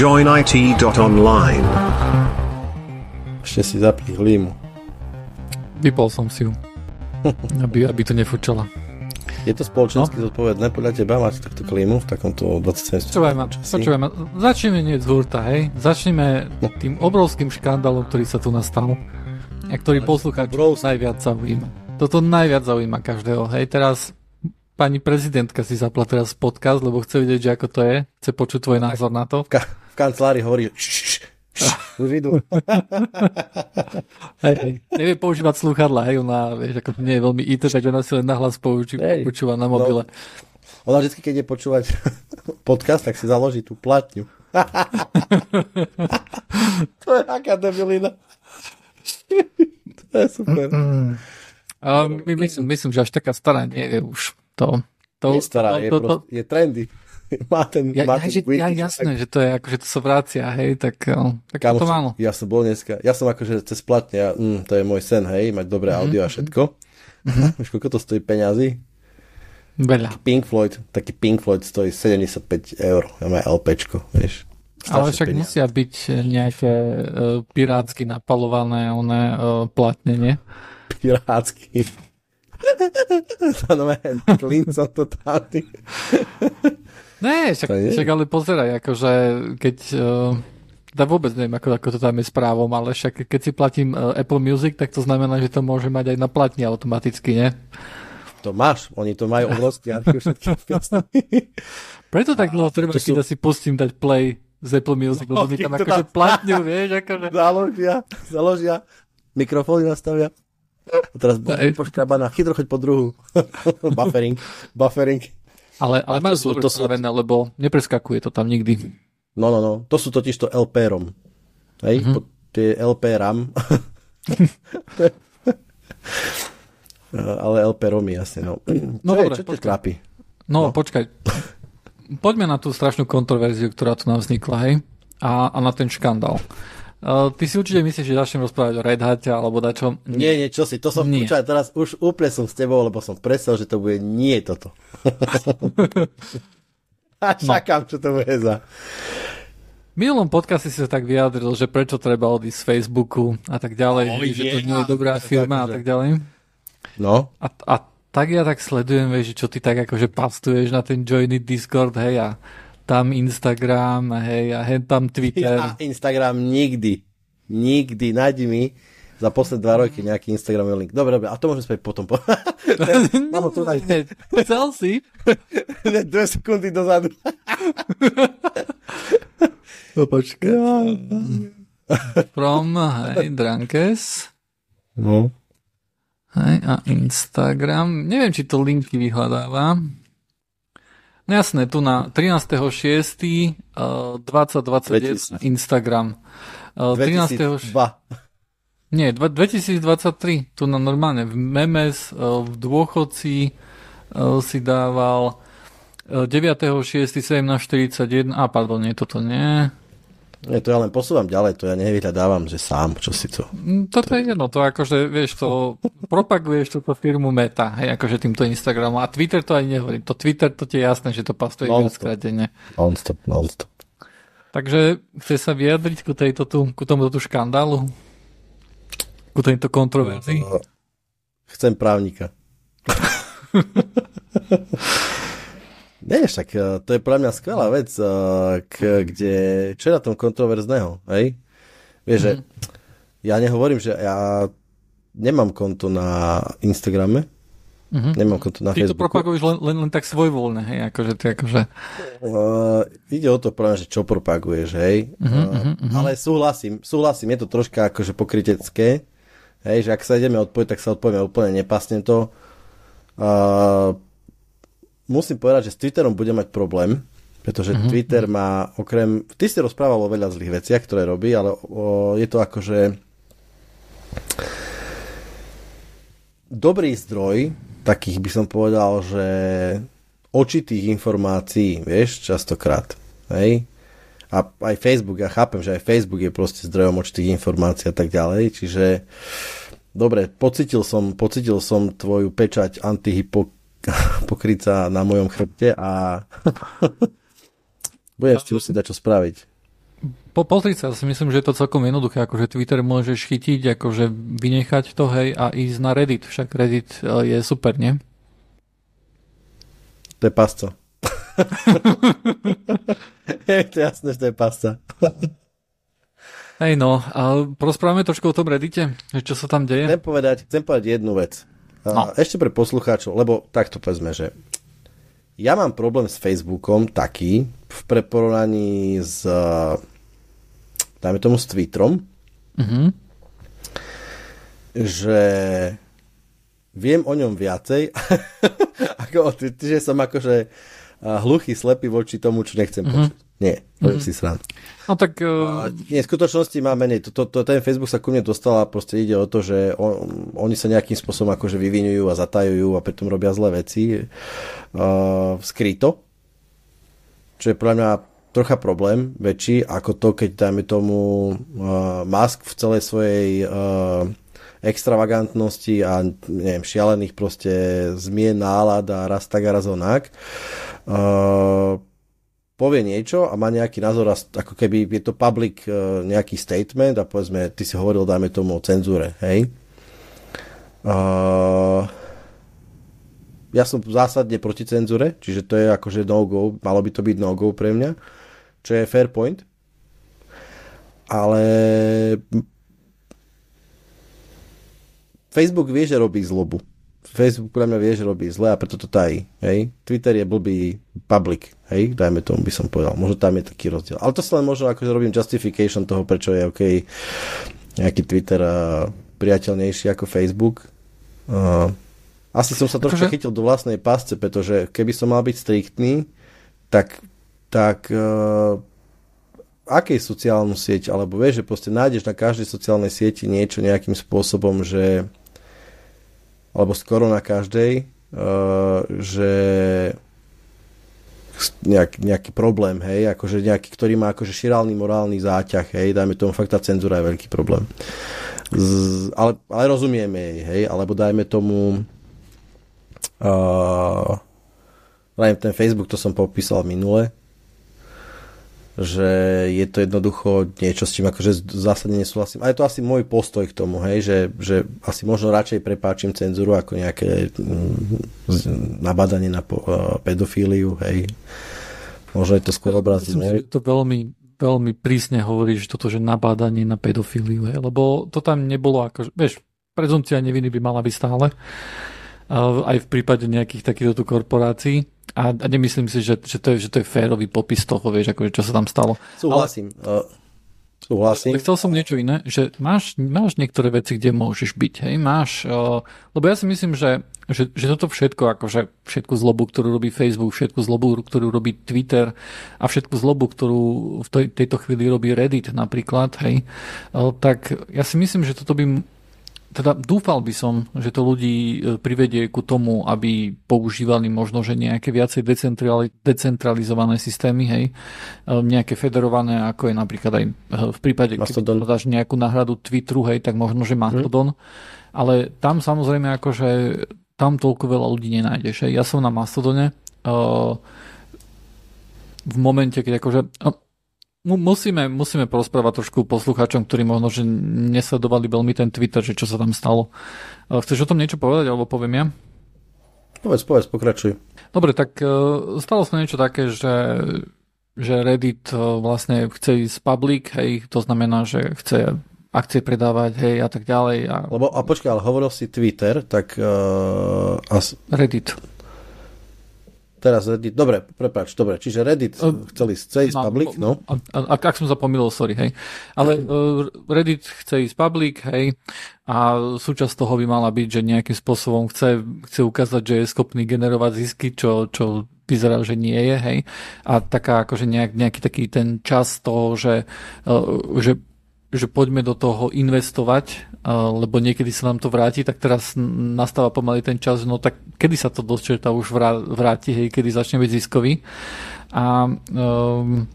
joinit.online. Ešte si zapni hlímu. Vypol som si ju. aby, aby to nefúčala. Je to spoločensky no? zodpovedné podľa teba mať takto klímu v takomto 27 Počúvaj ma, počúvaj ma. Začneme nie z hurta, hej. Začneme no. tým obrovským škandálom, ktorý sa tu nastal. A ktorý poslucháč najviac zaujíma. Toto najviac zaujíma každého, hej. Teraz pani prezidentka si zapla teraz podcast, lebo chce vidieť, že ako to je. Chce počuť tvoj názor na to. Ka- v kancelárii hovorí, už idú. hej, hej. Nevie používať slúchadla, hej, ona, vieš, ako nie je veľmi IT, takže ona si len nahlas poučí, hej. počúva na mobile. No, ona vždy, keď je počúvať podcast, tak si založí tú platňu. to je aká debilina. to je super. Ale my, myslím, myslím, že až taká stará nie je už to. to to, to, je, to, prost, je trendy. má ten, ja, má ten ja, ja, jasné, tak... že to je akože to sa vrácia, hej, tak, no, tak Kamoč, to málo. Ja som bol dneska, ja som akože cez platne, ja, mm, to je môj sen, hej, mať dobré mm-hmm. audio a všetko. Mm-hmm. Víš, koľko to stojí peňazí? Veľa. Taký Pink Floyd, taký Pink Floyd stojí 75 eur, ja mám LPčko, vieš. Ale však peniaz. musia byť nejaké uh, pirátsky napalované one uh, platne, nie? Pirátsky. to no, klincom totálny. Ne, však, však ale pozeraj, akože keď... Uh, teda vôbec neviem, ako, ako to tam je s právom, ale však keď si platím uh, Apple Music, tak to znamená, že to môže mať aj na platni automaticky, nie? To máš, oni to majú obrovský Preto tak dlho treba, keď sú... si pustím dať play z Apple Music, lebo mi tam akože tam... platňu, vieš, akože... Založia, založia, mikrofóny nastavia. A teraz poškrabaná, chytro choď po druhu. buffering, buffering. Ale, ale máš to, to spravené, lebo nepreskakuje to tam nikdy. No, no, no. To sú totiž to LP-ROM. Hej? Mm-hmm. Po, tie LP-RAM. ale LP-ROMy, jasne, no. No čo dobre, čo ťa trápi? No, no, počkaj. Poďme na tú strašnú kontroverziu, ktorá tu nám vznikla, hej? A, a na ten škandál. Uh, ty si určite myslíš, že začnem rozprávať o Red Hate alebo dačo? Nie, nie, čo si, to som, nie. Teraz už úplne som s tebou, lebo som predstavil, že to bude nie toto. a no. čakám, no. čo to bude za. V minulom podcaste si sa tak vyjadril, že prečo treba odísť z Facebooku a tak ďalej, oh, že yeah. to nie je dobrá firma a tak ďalej. No. A, a tak ja tak sledujem, vieš, čo ty tak akože pastuješ na ten Joiny Discord, hej, a tam Instagram, hej, a hen tam Twitter. Ja Instagram nikdy, nikdy, nájdi mi za posledné dva roky nejaký Instagramový link. Dobre, dobre, a to môžeme späť potom. Po... no, tu Chcel si? Dve sekundy dozadu. no počkaj. From, hej, Drankes. No. Hej, a Instagram. Neviem, či to linky vyhľadáva. No jasné, tu na 13.6. Uh, 2021 Instagram. Uh, 13. 2002. Nie, 2023. Tu na normálne v Memes, uh, v dôchodci uh, si dával uh, 9.6.1741. A pardon, nie, toto nie. Nie, to ja len posúvam ďalej, to ja nevyhľadávam, že sám, čo si to... Mm, toto je jedno, to akože, vieš, to propaguješ túto firmu Meta, hej, akože týmto Instagramom. A Twitter to aj nehovorí. To Twitter, to ti je jasné, že to pastuje viackrát denne. Non-stop, non-stop. Takže chce sa vyjadriť ku, tejto tu, ku tomuto tu škandálu? Ku tejto kontroverzii? Chcem právnika. Nie, však e, to je pre mňa skvelá vec, e, k, kde, čo je na tom kontroverzného, hej? Vieš, mm. že mhm. ja nehovorím, že ja nemám konto na Instagrame, mm-hmm. nemám konto na Ty Facebooku. to propaguješ len, len, len tak svojvoľne, hej, akože ty akože... Uh, ide o to práve, že čo propaguješ, hej, mm-hmm, uh, mm-hmm. ale súhlasím, súhlasím, je to troška akože pokrytecké, hej, že ak sa ideme odpojiť, tak sa odpojíme úplne nepasne to. Uh, musím povedať, že s Twitterom bude mať problém, pretože mm-hmm. Twitter má okrem... Ty si rozprával o veľa zlých veciach, ktoré robí, ale o, je to akože dobrý zdroj takých by som povedal, že očitých informácií, vieš, častokrát. Hej? A aj Facebook, ja chápem, že aj Facebook je proste zdrojom očitých informácií a tak ďalej, čiže dobre, pocitil som, pocitil som tvoju pečať antihypo pokryť sa na mojom chrbte a budem si musieť dať čo spraviť. po, pozri sa, si myslím, že je to celkom jednoduché, akože Twitter môžeš chytiť, akože vynechať to, hej, a ísť na Reddit, však Reddit e, je super, nie? To je pasca. je to jasné, že to je pasca. Hej no, a porozprávame trošku o tom Reddite, čo sa tam deje? Chcem povedať, chcem povedať jednu vec. No. Ešte pre poslucháčov, lebo takto povedzme, že ja mám problém s Facebookom taký, v preporovnaní s dajme tomu s Twitterom, mm-hmm. že viem o ňom viacej, ako o Twitter, že som akože hluchý, slepý voči tomu, čo nechcem mm-hmm. počuť. Nie, mm-hmm. si srán. No tak... Uh... Nie, v skutočnosti má menej. To, to, ten Facebook sa ku mne dostal a proste ide o to, že on, oni sa nejakým spôsobom akože vyvinujú a zatajujú a pritom robia zlé veci uh, skryto. Čo je podľa mňa trocha problém väčší ako to, keď dajme tomu uh, Musk v celej svojej uh, extravagantnosti a neviem, šialených proste zmien nálad a raz tak a raz onak uh, povie niečo a má nejaký názor ako keby je to public uh, nejaký statement a povedzme, ty si hovoril, dajme tomu o cenzúre, hej? Uh, ja som zásadne proti cenzúre, čiže to je akože no-go, malo by to byť no-go pre mňa, čo je fair point. Ale Facebook vie, že robí zlobu. Facebook podľa mňa vie, že robí zle a preto to tají. Hej? Twitter je blbý public, hej? dajme tomu by som povedal. Možno tam je taký rozdiel. Ale to sa len možno akože robím justification toho, prečo je OK nejaký Twitter uh, priateľnejší ako Facebook. Uh, asi som sa trošku akože... chytil do vlastnej pásce, pretože keby som mal byť striktný, tak, tak uh, akej sociálnu sieť, alebo vieš, že proste nájdeš na každej sociálnej sieti niečo nejakým spôsobom, že alebo skoro na každej, uh, že nejak, nejaký problém, hej, akože nejaký, ktorý má akože širálny morálny záťah, hej, dajme tomu fakt tá cenzúra je veľký problém. Z, ale, ale rozumieme jej, hej, alebo dajme tomu uh, ten Facebook, to som popísal minule, že je to jednoducho niečo, s čím akože zásadne nesúhlasím. A je to asi môj postoj k tomu, hej, že, že asi možno radšej prepáčim cenzúru ako nejaké mm, nabadanie na uh, pedofíliu, hej. Možno je to skôr obraz. To veľmi, veľmi prísne hovoríš toto, že nabádanie na pedofíliu, hej, lebo to tam nebolo ako, vieš, prezumcia neviny by mala byť stále, aj v prípade nejakých takýchto korporácií a, a nemyslím si, že, že, to je, že to je férový popis toho, vieš, akože čo sa tam stalo. Súhlasím. Ale, uh, súhlasím. Chcel som niečo iné, že máš, máš niektoré veci, kde môžeš byť, hej, máš, uh, lebo ja si myslím, že, že, že toto všetko, akože všetku zlobu, ktorú robí Facebook, všetku zlobu, ktorú robí Twitter a všetku zlobu, ktorú v tej, tejto chvíli robí Reddit napríklad, hej, uh, tak ja si myslím, že toto by teda dúfal by som, že to ľudí e, privedie ku tomu, aby používali možno, že nejaké viacej decentralizované systémy, hej, e, nejaké federované, ako je napríklad aj e, v prípade, keď dáš nejakú náhradu Twitteru, hej, tak možno, že Mastodon, hmm. ale tam samozrejme akože tam toľko veľa ľudí nenájdeš. Hej. Ja som na Mastodone uh, v momente, keď akože Musíme, musíme porozprávať trošku poslucháčom, ktorí možno, že nesledovali veľmi ten Twitter, že čo sa tam stalo. Chceš o tom niečo povedať, alebo poviem ja? Povedz, povedz, pokračuj. Dobre, tak uh, stalo sa niečo také, že, že Reddit uh, vlastne chce ísť public, hej, to znamená, že chce akcie predávať, hej, a tak ďalej. A... Lebo, a počkaj, ale hovoril si Twitter, tak... Uh, as... Reddit. Teraz Reddit, dobre, prepáč, dobre, čiže Reddit uh, chceli chce ísť no, public, no. A, a, ak som zapomínal, sorry, hej. Ale uh, Reddit chce ísť public, hej, a súčasť toho by mala byť, že nejakým spôsobom chce, chce ukázať, že je schopný generovať zisky, čo, čo vyzerá, že nie je, hej. A taká akože nejak, nejaký taký ten čas toho, že, uh, že že poďme do toho investovať, lebo niekedy sa nám to vráti, tak teraz nastáva pomaly ten čas, no tak kedy sa to dosť už vráti, hej, kedy začne byť ziskový. A um,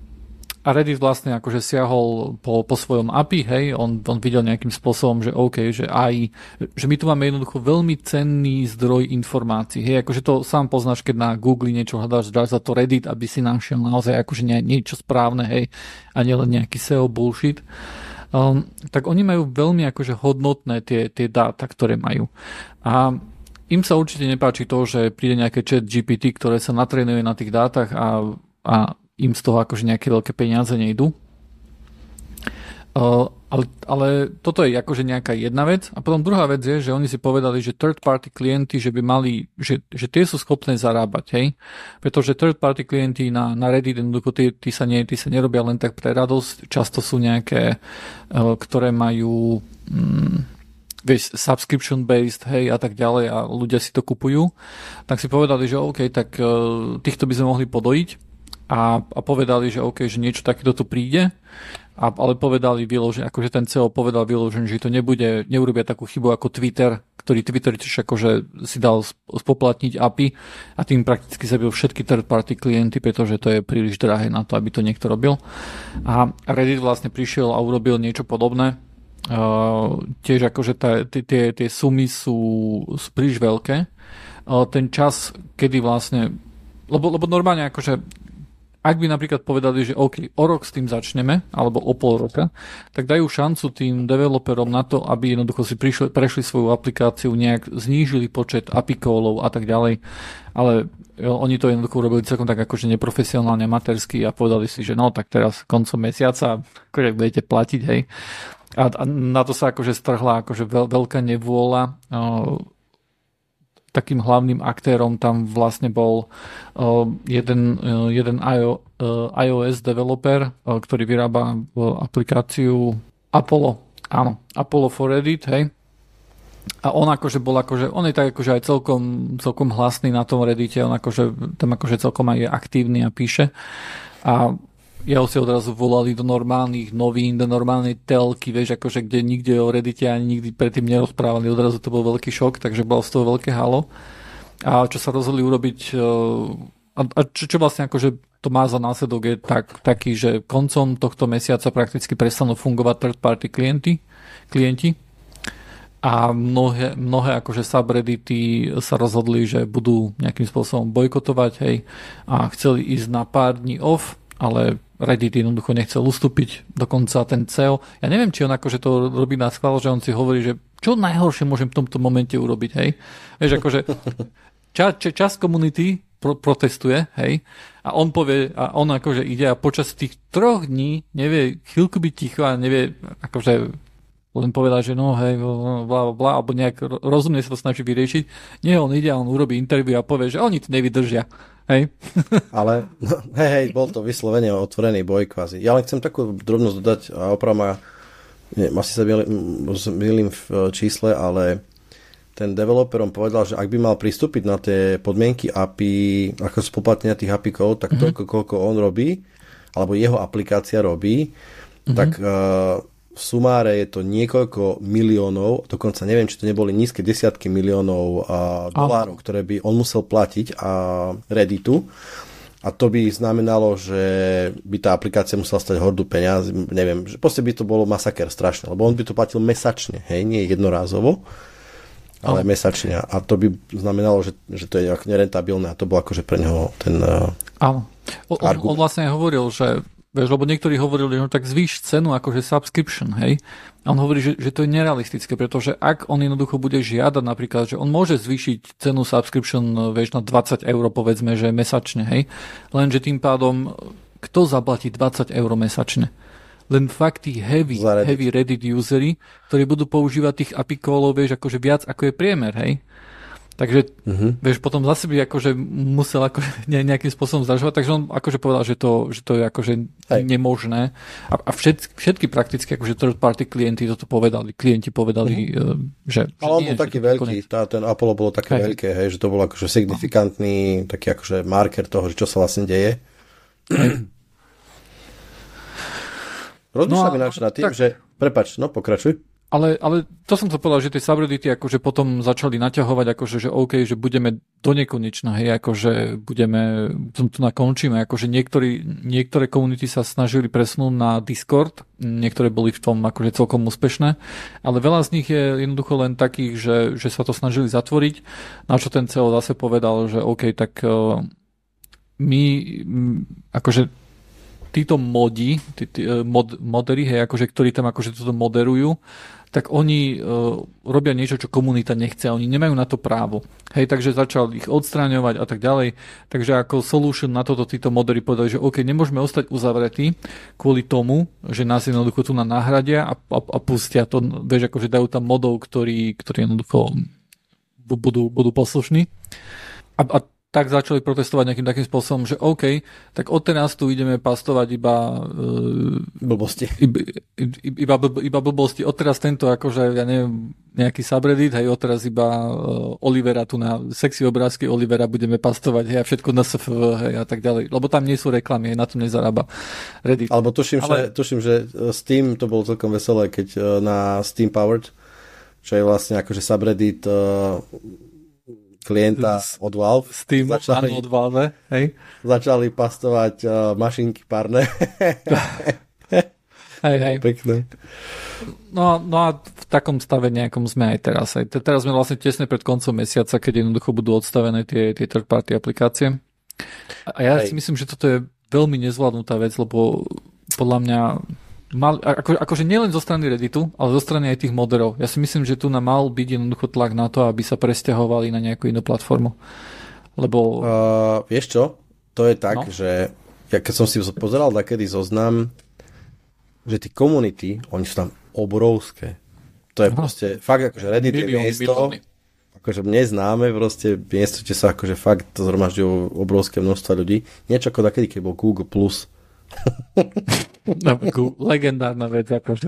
a Reddit vlastne akože siahol po, po svojom API, hej, on, on videl nejakým spôsobom, že OK, že aj, že my tu máme jednoducho veľmi cenný zdroj informácií, hej, akože to sám poznáš, keď na Google niečo hľadáš, dáš za to Reddit, aby si našiel naozaj akože nie, niečo správne, hej, a nielen nejaký SEO bullshit. Um, tak oni majú veľmi akože hodnotné tie, tie dáta, ktoré majú. A im sa určite nepáči to, že príde nejaké chat GPT, ktoré sa natrénuje na tých dátach a, a im z toho akože nejaké veľké peniaze nejdú. Ale, ale toto je akože nejaká jedna vec. A potom druhá vec je, že oni si povedali, že third party klienty, že by mali, že, že tie sú schopné zarábať, hej? Pretože third party klienty na, na Reddit jednoducho tí, tí, sa nie, tí sa nerobia len tak pre radosť. Často sú nejaké, uh, ktoré majú um, vieš, subscription based, hej, a tak ďalej a ľudia si to kupujú. Tak si povedali, že OK, tak uh, týchto by sme mohli podojiť a, a povedali, že OK, že niečo takéto tu príde, a, ale povedali vyložené, akože ten CEO povedal vyložené, že to nebude, neurobia takú chybu ako Twitter, ktorý Twitter tiež akože si dal spoplatniť API a tým prakticky zabil všetky third party klienty, pretože to je príliš drahé na to, aby to niekto robil. A Reddit vlastne prišiel a urobil niečo podobné. Uh, tiež akože tie, sumy sú, sú príliš veľké. Uh, ten čas, kedy vlastne lebo, lebo normálne akože ak by napríklad povedali, že OK, o rok s tým začneme, alebo o pol roka, tak dajú šancu tým developerom na to, aby jednoducho si prišli, prešli svoju aplikáciu, nejak znížili počet API callov a tak ďalej. Ale jo, oni to jednoducho urobili celkom tak akože neprofesionálne, matersky a povedali si, že no tak teraz koncom mesiaca akože budete platiť, hej. A, a na to sa akože strhla akože veľ, veľká nevôľa takým hlavným aktérom tam vlastne bol uh, jeden, uh, jeden IO, iOS developer, uh, ktorý vyrába aplikáciu Apollo. Áno, Apollo for Edit, hej. A on akože bol akože, on je tak akože aj celkom, celkom hlasný na tom Reddite, on akože, tam akože celkom aj je aktívny a píše. A jeho si odrazu volali do normálnych novín, do normálnej telky, vieš, akože kde nikde o Reddite ani nikdy predtým nerozprávali, odrazu to bol veľký šok, takže bolo z toho veľké halo. A čo sa rozhodli urobiť, e, a čo, čo vlastne akože to má za následok je tak, taký, že koncom tohto mesiaca prakticky prestanú fungovať third party klienty, klienti. A mnohé, mnohé akože subreddity sa rozhodli, že budú nejakým spôsobom bojkotovať, hej, a chceli ísť na pár dní off, ale Reddit jednoducho nechcel ustúpiť, dokonca ten CEO. Ja neviem, či on akože to robí na schvál, že on si hovorí, že čo najhoršie môžem v tomto momente urobiť, hej? Vieš, akože ča, ča, čas komunity pro, protestuje, hej? A on povie, a on akože ide a počas tých troch dní nevie chvíľku byť ticho a nevie akože len povedať, že no hej, bla, bla, alebo nejak rozumne sa to snaží vyriešiť. Nie, on ide a on urobí interviu a povie, že oni to nevydržia. Hej. Ale, hej, hej, bol to vyslovene otvorený boj kvázi. Ja len chcem takú drobnosť dodať a opravom ma, asi sa milím v čísle, ale ten developerom povedal, že ak by mal pristúpiť na tie podmienky API, ako spoplatnenia tých API kód, tak mm-hmm. toľko, koľko on robí, alebo jeho aplikácia robí, mm-hmm. tak uh, v sumáre je to niekoľko miliónov, dokonca neviem, či to neboli nízke desiatky miliónov uh, dolárov, ktoré by on musel platiť a Redditu. A to by znamenalo, že by tá aplikácia musela stať hordu peniaz, neviem, že proste by to bolo masaker strašne, lebo on by to platil mesačne, hej, nie jednorázovo, ale oh. mesačne. A to by znamenalo, že, že to je nerentabilné a to bolo akože pre neho ten Áno. On, on vlastne hovoril, že Vieš, lebo niektorí hovorili, že no tak zvýš cenu akože subscription, hej. A on hovorí, že, že to je nerealistické, pretože ak on jednoducho bude žiadať napríklad, že on môže zvýšiť cenu subscription, vieš, na 20 eur, povedzme, že mesačne, hej. Lenže tým pádom, kto zaplatí 20 eur mesačne? Len fakt tí heavy, heavy Reddit usery, ktorí budú používať tých API callov, vieš, akože viac ako je priemer, hej. Takže, uh-huh. vieš, potom zase by akože musel ako ne, nejakým spôsobom zražovať, takže on akože povedal, že to, že to je akože Hej. nemožné. A, a všetky, všetky prakticky akože third party klienti toto povedali, klienti povedali, uh-huh. že... Ale on bol taký veľký, tá, ten Apollo bolo také hej. veľké, hej, že to bol akože signifikantný taký akože marker toho, že čo sa vlastne deje. Rozmýšľam no, ináč nad tým, tak... že... Prepač, no pokračuj. Ale, ale to som to povedal, že tie subreddity akože potom začali naťahovať, akože, že OK, že budeme do nekonečna, hej, akože budeme, tu, tu nakončíme, akože niektorí, niektoré komunity sa snažili presunúť na Discord, niektoré boli v tom akože celkom úspešné, ale veľa z nich je jednoducho len takých, že, že sa to snažili zatvoriť, na čo ten CEO zase povedal, že OK, tak uh, my akože títo modi, tí, tí, e, mod, modery, hej, akože, ktorí tam akože toto moderujú, tak oni uh, robia niečo, čo komunita nechce a oni nemajú na to právo. Hej, takže začal ich odstráňovať a tak ďalej. Takže ako solution na toto títo modery povedali, že OK, nemôžeme ostať uzavretí kvôli tomu, že nás jednoducho tu na náhradia a, a, a pustia to, vieš, akože dajú tam modov, ktorí, ktorí jednoducho budú, budú poslušní. A, a tak začali protestovať nejakým takým spôsobom, že OK, tak odteraz tu ideme pastovať iba uh, blbosti. Iba, iba, iba blbosti. Odteraz tento akože, ja neviem, nejaký subreddit, hej, odteraz iba uh, Olivera tu na sexy obrázky Olivera budeme pastovať, hej, a všetko na SFV, hej, a tak ďalej. Lebo tam nie sú reklamy, hej, na to nezarába Reddit. Alebo tuším, Ale... že, tuším, že Steam to bolo celkom veselé, keď na Steam Powered, čo je vlastne akože subreddit uh, klienta od Valve. S tým začali, od Valve, hej? Začali pastovať uh, mašinky párne. hej, hej. Pekné. No, no a v takom stave nejakom sme aj teraz. Aj teraz sme vlastne tesne pred koncom mesiaca, keď jednoducho budú odstavené tie, tie third party aplikácie. A ja hej. si myslím, že toto je veľmi nezvládnutá vec, lebo podľa mňa mal, ako, akože nielen zo strany Redditu, ale zo strany aj tých moderov. Ja si myslím, že tu nám mal byť jednoducho tlak na to, aby sa presťahovali na nejakú inú platformu. Lebo... Uh, vieš čo? To je tak, no? že ja keď som si pozeral takedy zoznam, že tí komunity, oni sú tam obrovské. To je Aha. proste, fakt akože Reddit milión, je miesto, milióny. akože mne známe, proste miesto, kde sa akože fakt to zhromažďujú obrovské množstva ľudí. Niečo ako takedy, keď bol Google+. Plus legendárna vec, akože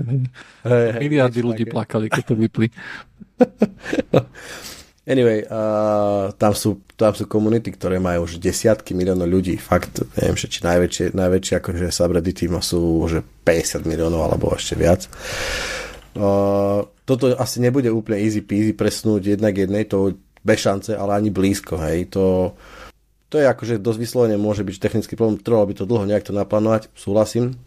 hey, miliardy ľudí také. plakali, keď to vypli. Anyway, uh, tam, sú, tam sú komunity, ktoré majú už desiatky miliónov ľudí. Fakt, neviem, že či najväčšie, najväčšie akože subreddity sú že 50 miliónov alebo ešte viac. Uh, toto asi nebude úplne easy peasy presnúť jednak jednej, to bez šance, ale ani blízko, hej. To, to je akože dosť vyslovene môže byť technický problém, trvalo by to dlho nejak to naplánovať, súhlasím.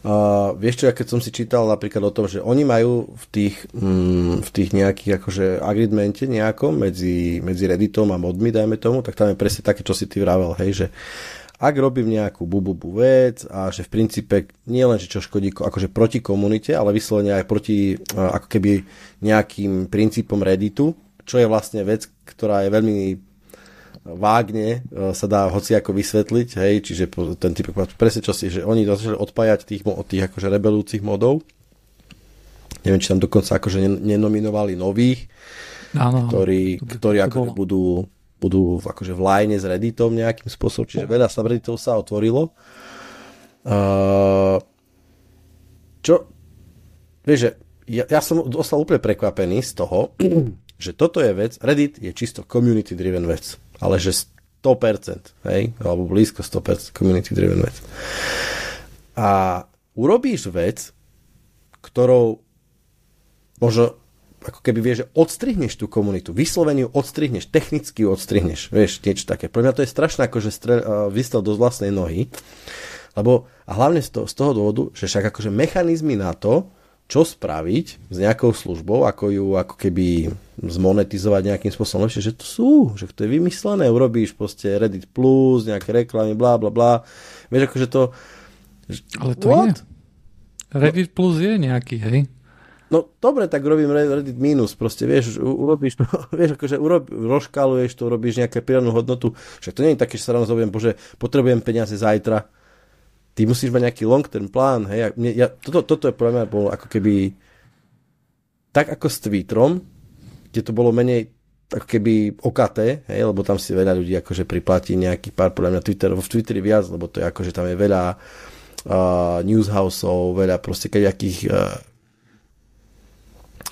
A vieš čo, ja keď som si čítal napríklad o tom, že oni majú v tých, mm, v tých nejakých akože agreemente nejako medzi, medzi Redditom a modmi, dajme tomu, tak tam je presne také, čo si ty vravel, hej, že ak robím nejakú bububu vec a že v princípe nie len, že čo škodí akože proti komunite, ale vyslovene aj proti ako keby nejakým princípom Redditu, čo je vlastne vec, ktorá je veľmi vágne e, sa dá hoci ako vysvetliť, hej, čiže ten typ presne čo si, že oni začali odpájať tých, od tých akože rebelúcich modov. Neviem, či tam dokonca akože nenominovali nových, Áno, ktorí, ktorí akože budú, budú akože v line s Redditom nejakým spôsobom, čiže veľa subredditov sa otvorilo. Uh, čo, vieš, že ja, ja som dostal úplne prekvapený z toho, že toto je vec, Reddit je čisto community driven vec ale že 100%, hej, alebo blízko 100% community driven vec. A urobíš vec, ktorou možno ako keby vieš, že odstrihneš tú komunitu, vyslovene ju odstrihneš, technicky odstrihneš, vieš, niečo také. Pre mňa to je strašné, ako že strel, uh, vystel do vlastnej nohy, lebo a hlavne z, to, z toho dôvodu, že však akože mechanizmy na to, čo spraviť s nejakou službou, ako ju ako keby zmonetizovať nejakým spôsobom lepšie, že to sú, že to je vymyslené, urobíš proste Reddit Plus, nejaké reklamy, bla bla bla. Vieš, akože to... Ale to what? je. Reddit no, Plus je nejaký, hej? No dobre, tak robím Reddit minus, proste vieš, urobíš to, vieš, akože urob, rozškaluješ to, urobíš nejakú pridanú hodnotu, však to nie je také, že sa ráno zoviem, bože, potrebujem peniaze zajtra, ty musíš mať nejaký long term plán, hej, ja, ja, toto, toto je pre mňa bolo ako keby tak ako s Twitterom, kde to bolo menej ako keby OKT, hej, lebo tam si veľa ľudí akože priplatí nejaký pár, podľa mňa Twitter, v Twitteri viac, lebo to je akože tam je veľa uh, newshouseov, veľa proste nejakých uh,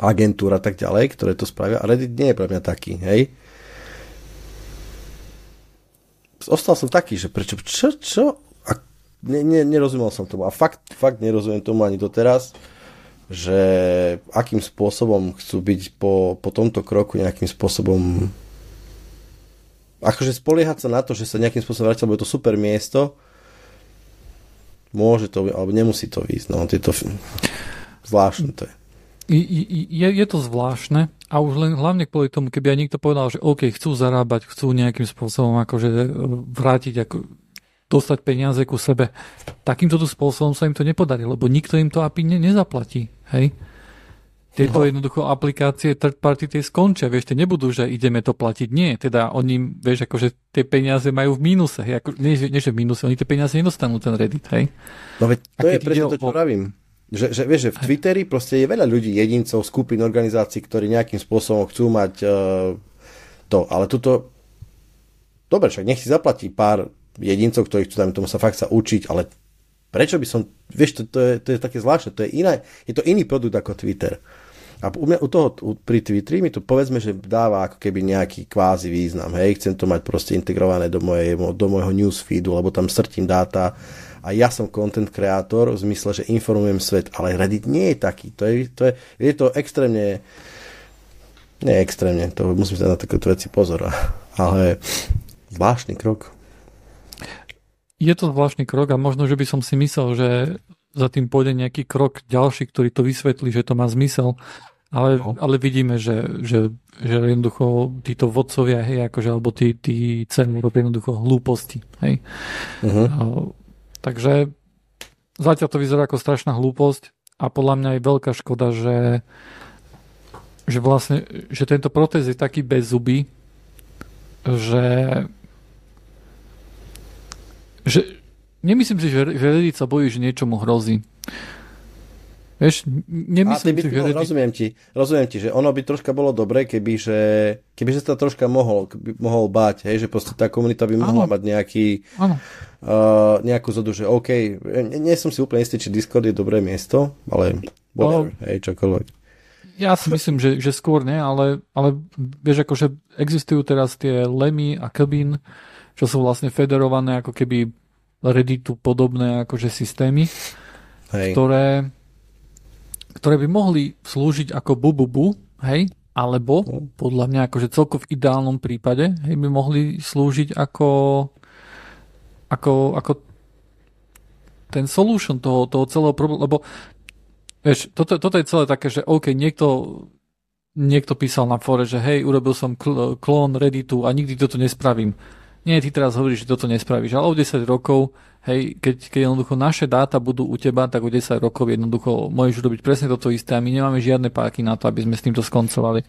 agentúr a tak ďalej, ktoré to spravia. A Reddit nie je pre mňa taký, hej. Ostal som taký, že prečo, čo, čo, ne, ne, nerozumel som tomu a fakt, fakt nerozumiem tomu ani doteraz. že akým spôsobom chcú byť po, po tomto kroku nejakým spôsobom akože spoliehať sa na to, že sa nejakým spôsobom vrátil, lebo je to super miesto, môže to, alebo nemusí to výjsť. No, je zvláštne to je. Je, je to zvláštne a už len hlavne kvôli tomu, keby aj niekto povedal, že OK, chcú zarábať, chcú nejakým spôsobom akože e, vrátiť, ako, dostať peniaze ku sebe. Takýmto spôsobom sa im to nepodarí, lebo nikto im to API ne, nezaplatí. Hej? Tieto no. jednoducho aplikácie third party tie skončia, vieš, tie nebudú, že ideme to platiť. Nie, teda oni, vieš, akože tie peniaze majú v mínuse, hej, ako, nie, nie, že v mínuse, oni tie peniaze nedostanú ten Reddit, hej. No veď to je presne to, čo o... pravím. Že, že, vieš, že v Twitteri proste je veľa ľudí, jedincov, skupín, organizácií, ktorí nejakým spôsobom chcú mať uh, to, ale tuto dobre, však nech si zaplatí pár jedincov, ktorí chcú tomu sa fakt sa učiť, ale prečo by som, vieš, to, to, je, to je také zvláštne, to je, iné, je to iný produkt ako Twitter. A u, mňa, u toho u, pri Twitteri mi to povedzme, že dáva ako keby nejaký kvázi význam. Hej, chcem to mať proste integrované do, mojej, do môjho newsfeedu, lebo tam srtím dáta a ja som content kreator v zmysle, že informujem svet, ale Reddit nie je taký. To je, to je, je to extrémne nie extrémne, to musím sa na takéto veci pozor, ale zvláštny krok. Je to zvláštny krok a možno, že by som si myslel, že za tým pôjde nejaký krok ďalší, ktorý to vysvetlí, že to má zmysel. Ale, no. ale vidíme, že, že, že jednoducho títo vodcovia, hej, akože, alebo tí, tí ceny robia jednoducho hlúposti, hej. Uh-huh. Takže zatiaľ to vyzerá ako strašná hlúposť a podľa mňa je veľká škoda, že, že vlastne, že tento protest je taký bez zuby, že že, Nemyslím si, že Reddit sa bojí, že niečomu hrozí. Vieš, nemyslím si, že... Reddit... Rozumiem ti, rozumiem ti, že ono by troška bolo dobré, keby, že, keby že sa troška mohol, mohol báť, hej, že proste tá komunita by mohla ano. mať nejaký, Uh, nejakú zodu, že OK, nie, nie som si úplne istý, či Discord je dobré miesto, ale whatever, no, hej, čokoľvek. Ja si myslím, že, že skôr nie, ale, ale vieš, akože existujú teraz tie Lemmy a Kebin, čo sú vlastne federované ako keby Redditu podobné akože systémy, hej. Ktoré, ktoré by mohli slúžiť ako bububu, hej, alebo podľa mňa akože celko v ideálnom prípade hej, by mohli slúžiť ako ako, ako ten solution toho, toho celého problému, lebo vieš, toto, toto je celé také, že OK, niekto niekto písal na fore, že hej, urobil som klón Redditu a nikdy toto nespravím nie, ty teraz hovoríš, že toto nespravíš, ale o 10 rokov, hej, keď, keď jednoducho naše dáta budú u teba, tak o 10 rokov jednoducho môžeš robiť presne toto isté a my nemáme žiadne páky na to, aby sme s týmto skoncovali.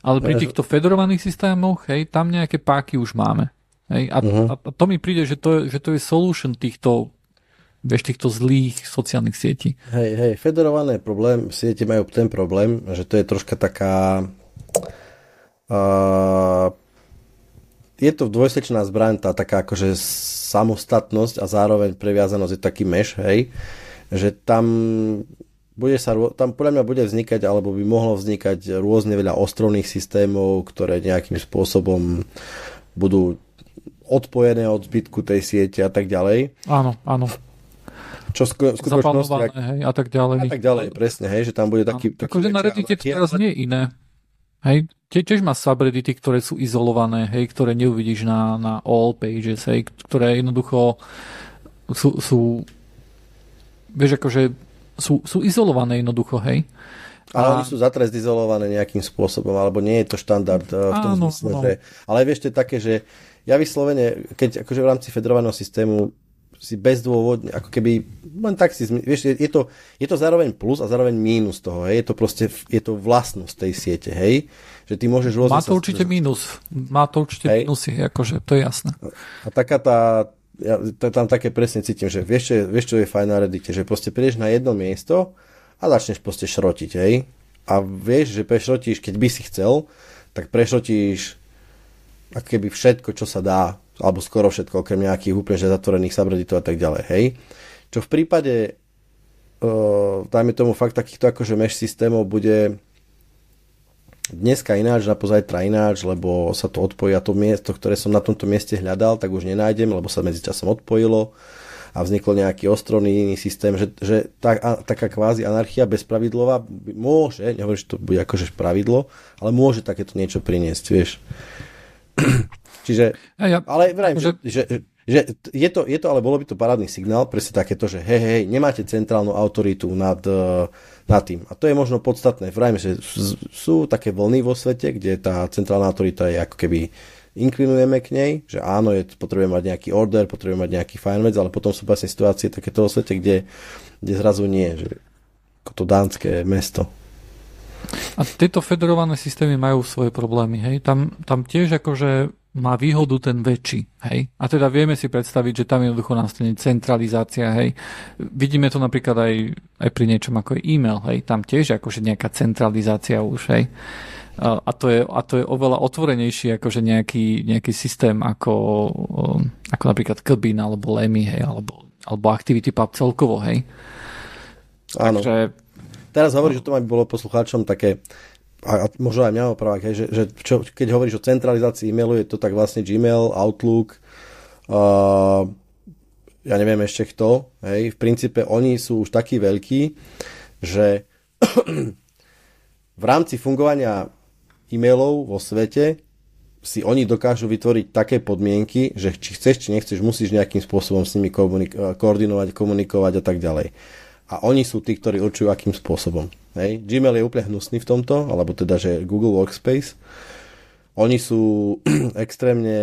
Ale pri týchto federovaných systémoch, hej, tam nejaké páky už máme. Hej, a, uh-huh. a to mi príde, že to, že to je solution týchto vieš, týchto zlých sociálnych sietí. Hej, hej, federované problém, siete majú ten problém, že to je troška taká uh, je to dvojsečná zbraň, tá taká akože samostatnosť a zároveň previazanosť je taký meš, hej, že tam bude sa, tam podľa mňa bude vznikať, alebo by mohlo vznikať rôzne veľa ostrovných systémov, ktoré nejakým spôsobom budú odpojené od zbytku tej siete a tak ďalej. Áno, áno. Čo v skutočnosti... Ak, hej, a tak ďalej. A tak ďalej, presne, hej, že tam bude taký... taký akože na Reddite to teraz nie je iné. Hej, tiež má subreddity, ktoré sú izolované, hej, ktoré neuvidíš na, na all pages, hej, ktoré jednoducho sú, sú vieš, akože sú, sú izolované jednoducho, hej. Ale a... oni sú zatrest izolované nejakým spôsobom, alebo nie je to štandard uh, v tom áno, zmysle, no. že... Ale vieš, to je také, že ja vyslovene, keď akože v rámci federovaného systému si bezdôvodne, ako keby len tak si, vieš, je, je, to, je to zároveň plus a zároveň mínus toho, hej, je to proste, je to vlastnosť tej siete, hej, že ty môžeš rôzne... Má to určite sa... mínus, má to určite hej. mínusy, akože, to je jasné. A taká tá, ja tam také presne cítim, že vieš čo, vieš, čo je fajn na Reddite, že proste prídeš na jedno miesto a začneš proste šrotiť, hej, a vieš, že prešrotíš, keď by si chcel, tak prešrotíš ako keby všetko, čo sa dá alebo skoro všetko, okrem nejakých úplne že zatvorených subredditov a tak ďalej, hej. Čo v prípade uh, dajme tomu fakt takýchto akože mesh systémov bude dneska ináč, na pozajtra ináč, lebo sa to odpojí a to miesto, ktoré som na tomto mieste hľadal, tak už nenájdem, lebo sa medzičasom odpojilo a vznikol nejaký ostrovný iný systém, že, že tá, a, taká kvázi anarchia bezpravidlová môže, nehovorím, že to bude akože pravidlo, ale môže takéto niečo priniesť, vieš. Čiže, ja, ja, ale vrajím, že, že, že, je, to, je to, ale bolo by to parádny signál, presne takéto, že hej, hej, nemáte centrálnu autoritu nad, uh, nad tým. A to je možno podstatné. Vrajím, že sú také vlny vo svete, kde tá centrálna autorita je ako keby inklinujeme k nej, že áno, je, potrebujeme mať nejaký order, potrebujeme mať nejaký fajn vec, ale potom sú vlastne situácie takéto vo svete, kde, kde zrazu nie, že ako to dánske mesto. A tieto federované systémy majú svoje problémy, hej? Tam, tam tiež akože má výhodu ten väčší, hej? A teda vieme si predstaviť, že tam jednoducho nastane centralizácia, hej? Vidíme to napríklad aj, aj pri niečom ako je e-mail, hej? Tam tiež akože nejaká centralizácia už, hej? A to je, a to je oveľa otvorenejší akože nejaký, nejaký systém ako, ako napríklad Kbin alebo Lemmy, hej, alebo, alebo Pub celkovo, hej. Áno. Takže, Teraz hovoríš, že to má bolo poslucháčom také a možno aj mňa opravák, že, že čo, keď hovoríš o centralizácii e-mailu, je to tak vlastne Gmail, Outlook, uh, ja neviem ešte kto, hej, v princípe oni sú už takí veľkí, že v rámci fungovania e-mailov vo svete si oni dokážu vytvoriť také podmienky, že či chceš, či nechceš, musíš nejakým spôsobom s nimi komunik- koordinovať, komunikovať a tak ďalej. A oni sú tí, ktorí určujú, akým spôsobom. Hej. Gmail je úplne hnusný v tomto, alebo teda, že Google Workspace. Oni sú extrémne...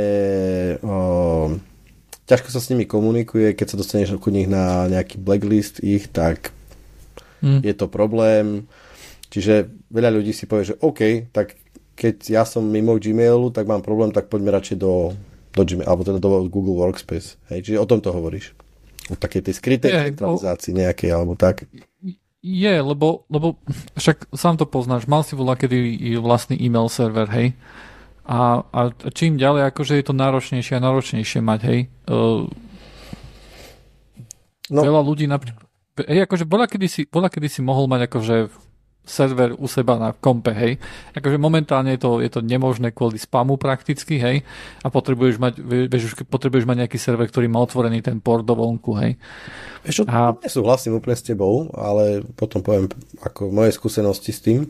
O, ťažko sa s nimi komunikuje, keď sa dostaneš ku nich na nejaký blacklist ich, tak mm. je to problém. Čiže veľa ľudí si povie, že OK, tak keď ja som mimo Gmailu, tak mám problém, tak poďme radšej do, do Gmail, alebo teda do Google Workspace. Hej, čiže o tom to hovoríš. O takej tej skrytej centralizácii nejakej, alebo tak. Je, lebo, lebo však sám to poznáš, mal si volá kedy vlastný e-mail server, hej. A, a čím ďalej, akože je to náročnejšie a náročnejšie mať, hej. Uh, no. Veľa ľudí napríklad, hej, akože bola kedy, si, bola kedy si mohol mať akože server u seba na kompe, hej. Akože momentálne je to, je to nemožné kvôli spamu prakticky, hej. A potrebuješ mať, vieš, potrebuješ mať nejaký server, ktorý má otvorený ten port do vonku, hej. Vieš, a... nesúhlasím úplne s tebou, ale potom poviem ako moje skúsenosti s tým.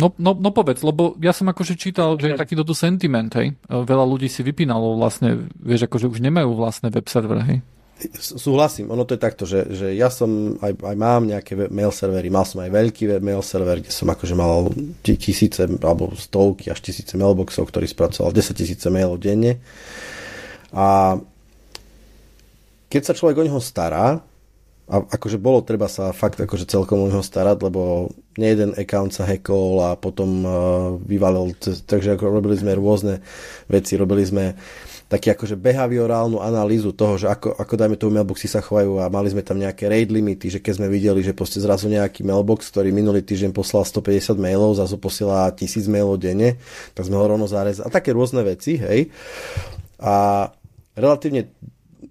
No, no, no povedz, lebo ja som akože čítal, že je takýto sentiment, hej. Veľa ľudí si vypínalo vlastne, vieš, akože už nemajú vlastné web server, hej súhlasím, ono to je takto, že, že ja som aj, aj mám nejaké mail servery, mal som aj veľký mail server, kde som akože mal tisíce alebo stovky až tisíce mailboxov, ktorý spracoval 10 tisíce mailov denne. A keď sa človek o neho stará, a akože bolo treba sa fakt akože celkom o neho starať, lebo nejeden account sa hackol a potom uh, vyvalil, takže ako robili sme rôzne veci, robili sme taký akože behaviorálnu analýzu toho, že ako, ako dajme tomu mailboxy sa chovajú a mali sme tam nejaké raid limity, že keď sme videli, že proste zrazu nejaký mailbox, ktorý minulý týždeň poslal 150 mailov, zase posiela 1000 mailov denne, tak sme ho rovno zarezali. A také rôzne veci, hej. A relatívne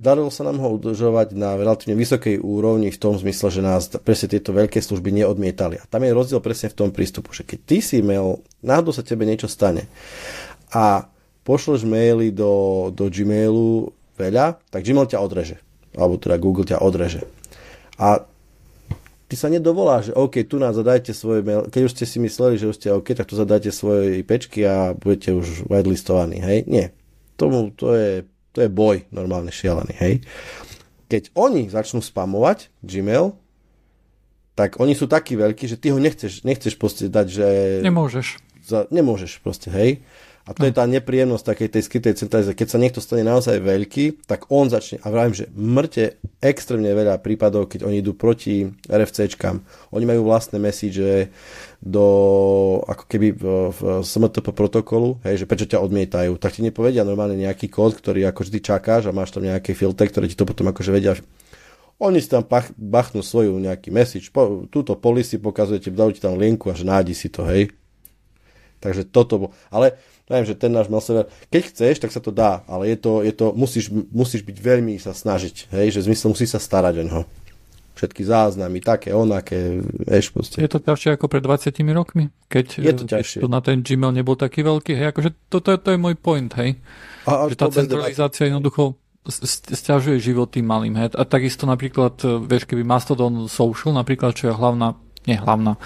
darilo sa nám ho udržovať na relatívne vysokej úrovni v tom zmysle, že nás presne tieto veľké služby neodmietali. A tam je rozdiel presne v tom prístupu, že keď ty si mail, náhodou sa tebe niečo stane a pošleš maily do, do Gmailu veľa, tak Gmail ťa odreže. Alebo teda Google ťa odreže. A ty sa nedovoláš, že OK, tu nás zadajte svoje mail. Keď už ste si mysleli, že už ste OK, tak tu zadajte svoje pečky a budete už whitelistovaní, hej? Nie. Tomu to je, to je boj normálne šialený, hej? Keď oni začnú spamovať Gmail, tak oni sú takí veľkí, že ty ho nechceš, nechceš proste dať, že... Nemôžeš. Za, nemôžeš proste, hej? A to je tá nepríjemnosť takej tej skrytej centralizácie. Keď sa niekto stane naozaj veľký, tak on začne, a vravím, že mŕte extrémne veľa prípadov, keď oni idú proti RFCčkám. Oni majú vlastné message do, ako keby v, v SMTP protokolu, hej, že prečo ťa odmietajú. Tak ti nepovedia normálne nejaký kód, ktorý ako vždy čakáš a máš tam nejaké filtre, ktoré ti to potom akože vedia oni si tam pach, bachnú svoju nejaký message, po, túto policy pokazujete, dajú ti tam linku a že nájdi si to, hej. Takže toto bol. Ale Viem, že ten náš mail keď chceš, tak sa to dá, ale je to, je to musíš, musíš byť veľmi sa snažiť, hej, že zmysel musí sa starať o ňo. Všetky záznamy, také, onaké, vieš proste. Je to ťažšie ako pred 20 rokmi? Keď je to ťažšie. to na ten Gmail nebol taký veľký, hej, akože to, to, to je môj point, hej. A, že tá centralizácia jednoducho stiažuje život tým malým. Hej. A takisto napríklad, e, vieš, keby Mastodon Social, napríklad, čo je hlavná, nie hlavná,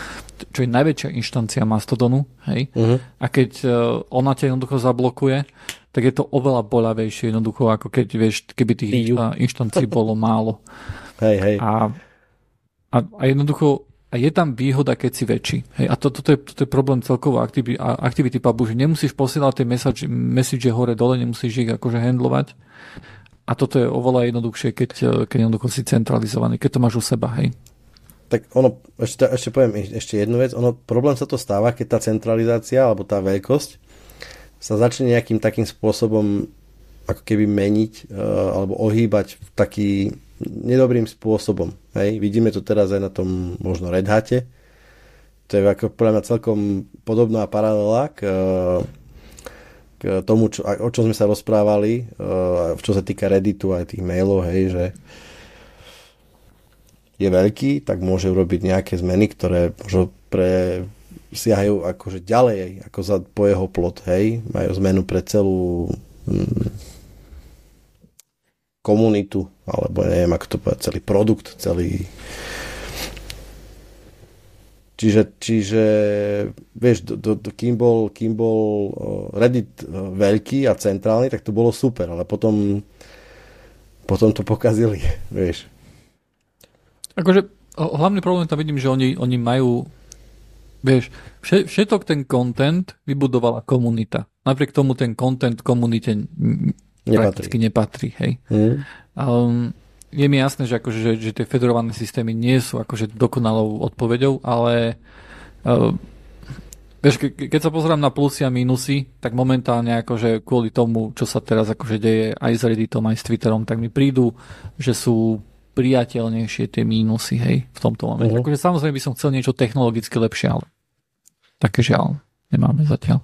čo je najväčšia inštancia Mastodonu, hej, uh-huh. a keď uh, ona ťa jednoducho zablokuje, tak je to oveľa boľavejšie jednoducho, ako keď, vieš, keby tých inštancií bolo málo. Hej, hej. A, a, a jednoducho a je tam výhoda, keď si väčší. Hej, a to, toto, je, toto je problém celkovo aktivity, pubu, že nemusíš posielať tie message, message hore dole, nemusíš ich akože handlovať. A toto je oveľa jednoduchšie, keď, keď jednoducho si centralizovaný, keď to máš u seba, hej. Tak ono, ešte, ešte poviem ešte jednu vec, ono, problém sa to stáva, keď tá centralizácia alebo tá veľkosť sa začne nejakým takým spôsobom ako keby meniť uh, alebo ohýbať v taký nedobrým spôsobom. Hej? Vidíme to teraz aj na tom možno Red Hate. To je ako podľa mňa celkom podobná paralela k, k tomu, čo, o čom sme sa rozprávali, čo sa týka Redditu aj tých mailov, hej, že je veľký, tak môže urobiť nejaké zmeny, ktoré možno pre siahajú akože ďalej ako za, po jeho plot, hej, majú zmenu pre celú hm, komunitu, alebo neviem, ako to povedať, celý produkt, celý... Čiže, čiže vieš, do, do, do, kým, bol, kým bol Reddit veľký a centrálny, tak to bolo super, ale potom, potom to pokazili, vieš. Akože hlavný problém tam vidím, že oni, oni majú vieš, všetok ten content vybudovala komunita. Napriek tomu ten content komunite nepatrí. prakticky nepatrí. Hej. Mm. Um, je mi jasné, že, akože, že, že tie federované systémy nie sú akože dokonalou odpoveďou, ale uh, vieš, ke, keď sa pozerám na plusy a mínusy, tak momentálne akože kvôli tomu, čo sa teraz akože deje aj s Redditom, aj s Twitterom, tak mi prídu, že sú priateľnejšie tie mínusy, hej, v tomto momente. Uh-huh. Akože samozrejme by som chcel niečo technologicky lepšie, ale také žiaľ nemáme zatiaľ.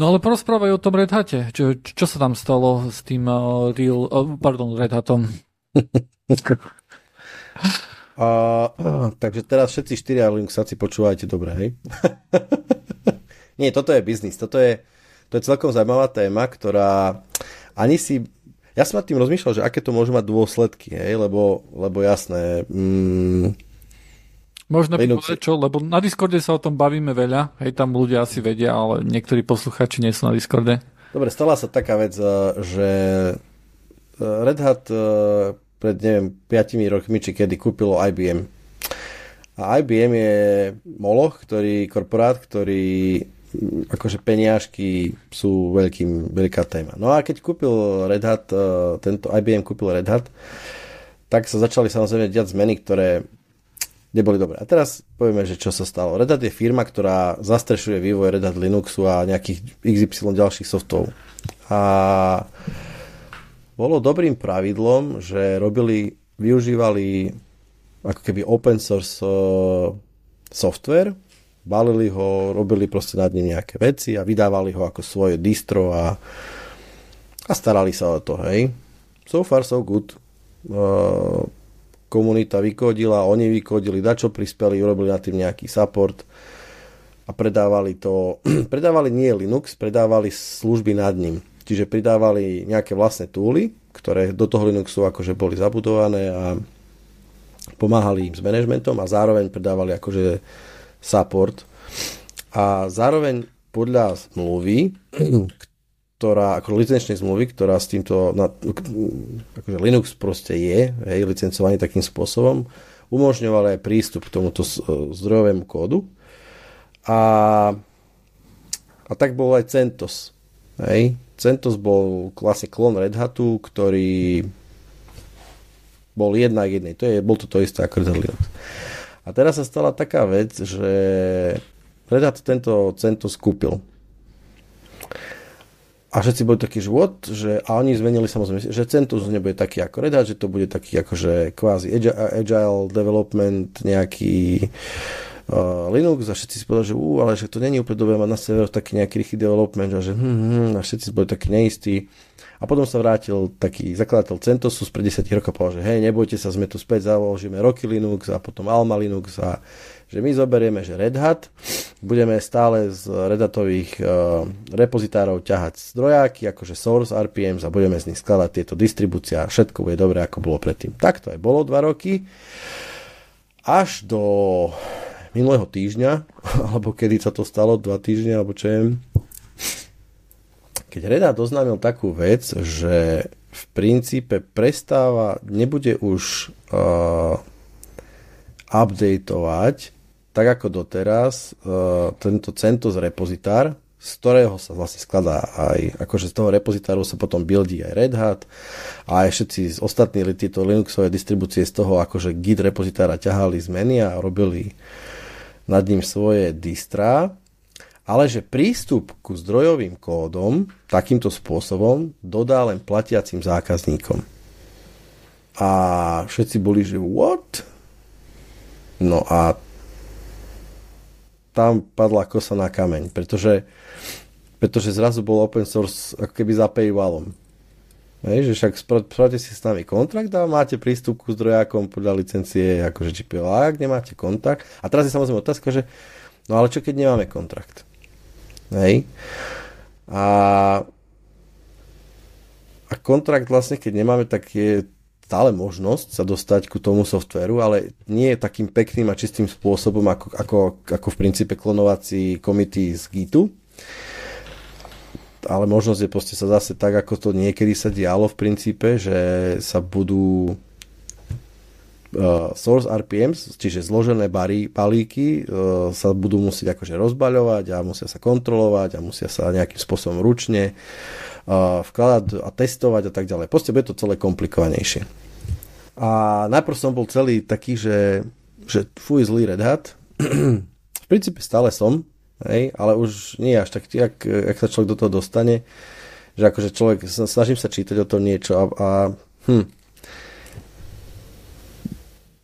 No ale porozprávaj o tom Red Hate. Čo, čo sa tam stalo s tým uh, real, uh, pardon, Red Hatom? uh, takže teraz všetci štyria Linuxáci počúvajte dobre, hej? Nie, toto je biznis. Toto je, to je celkom zaujímavá téma, ktorá ani si... Ja som nad tým rozmýšľal, že aké to môže mať dôsledky, hej? Lebo, lebo jasné... Mm, Možno Linux. povedať čo, lebo na Discorde sa o tom bavíme veľa, hej, tam ľudia asi vedia, ale niektorí posluchači nie sú na Discorde. Dobre, stala sa taká vec, eh, že eh, Red Hat eh, pred, neviem, 5 rokmi, či kedy kúpilo IBM. A IBM je moloch, ktorý, korporát, ktorý hm, akože peniažky sú veľkým, veľká téma. No a keď kúpil Red Hat, tento IBM kúpil Red Hat, tak sa začali samozrejme diať zmeny, ktoré neboli dobré. A teraz povieme, že čo sa stalo. Red Hat je firma, ktorá zastrešuje vývoj Red Hat Linuxu a nejakých XY ďalších softov. A bolo dobrým pravidlom, že robili, využívali ako keby open source uh, software, balili ho, robili proste nad ním nejaké veci a vydávali ho ako svoje distro a, a starali sa o to, hej. So far so good. Uh, komunita vykodila, oni vykodili, dačo prispeli, urobili na tým nejaký support a predávali to, predávali nie Linux, predávali služby nad ním. Čiže pridávali nejaké vlastné túly, ktoré do toho Linuxu akože boli zabudované a pomáhali im s manažmentom a zároveň predávali akože support. A zároveň podľa zmluvy, ktorá, ako licenčnej zmluvy, ktorá s týmto, na, akože Linux proste je, hej, licencovaný takým spôsobom, umožňoval aj prístup k tomuto zdrojovému kódu. A, a tak bol aj CentOS. Hej. CentOS bol vlastne klon Red Hatu, ktorý bol jedna k jednej. To je, bol to to isté ako Red Linux. A teraz sa stala taká vec, že Red Hat tento CentOS kúpil a všetci boli takí, že what? Že, a oni zmenili samozrejme, že CentOS nebude taký ako Red Hat, že to bude taký akože kvázi agile development, nejaký uh, Linux a všetci si povedali, že ú, ale že to není úplne dobré mať na serveroch taký nejaký rýchly development a že hm, hm, a všetci boli takí neistí. A potom sa vrátil taký zakladateľ CentOSu z pred 10 rokov povedal, že hej, nebojte sa, sme tu späť, založíme Rocky Linux a potom Alma Linux a že my zoberieme, že Red Hat, budeme stále z Redatových uh, repozitárov ťahať zdrojáky, akože source RPMs a budeme z nich skladať tieto distribúcie a všetko bude dobre, ako bolo predtým. Tak to aj bolo dva roky. Až do minulého týždňa, alebo kedy sa to stalo, dva týždne, alebo čo je, keď Red Hat oznámil takú vec, že v princípe prestáva, nebude už uh, updateovať tak ako doteraz uh, tento CentOS repozitár, z ktorého sa vlastne skladá aj, akože z toho repozitáru sa potom buildí aj Red Hat a aj všetci z ostatní tieto Linuxové distribúcie z toho akože Git repozitára ťahali zmeny a robili nad ním svoje distra, ale že prístup ku zdrojovým kódom takýmto spôsobom dodá len platiacim zákazníkom. A všetci boli, že what? No a tam padla kosa na kameň, pretože, pretože zrazu bol open source ako keby za paywallom. Hej, že však spravte si s nami kontrakt a máte prístup ku zdrojákom podľa licencie akože GPL. Ak nemáte kontakt, a teraz je samozrejme otázka, že no ale čo keď nemáme kontrakt? Hej. A, a kontrakt vlastne, keď nemáme, tak je stále možnosť sa dostať ku tomu softveru, ale nie je takým pekným a čistým spôsobom, ako, ako, ako v princípe klonovací komity z Gitu ale možnosť je proste sa zase tak, ako to niekedy sa dialo v princípe, že sa budú uh, source RPMs, čiže zložené bary, balíky uh, sa budú musieť akože rozbaľovať a musia sa kontrolovať a musia sa nejakým spôsobom ručne vkladať a testovať a tak ďalej. Proste bude to celé komplikovanejšie. A najprv som bol celý taký, že, že fuj zlý Red Hat. v princípe stále som, hej, ale už nie až tak, jak, jak sa človek do toho dostane, že akože človek, snažím sa čítať o tom niečo a, a hm,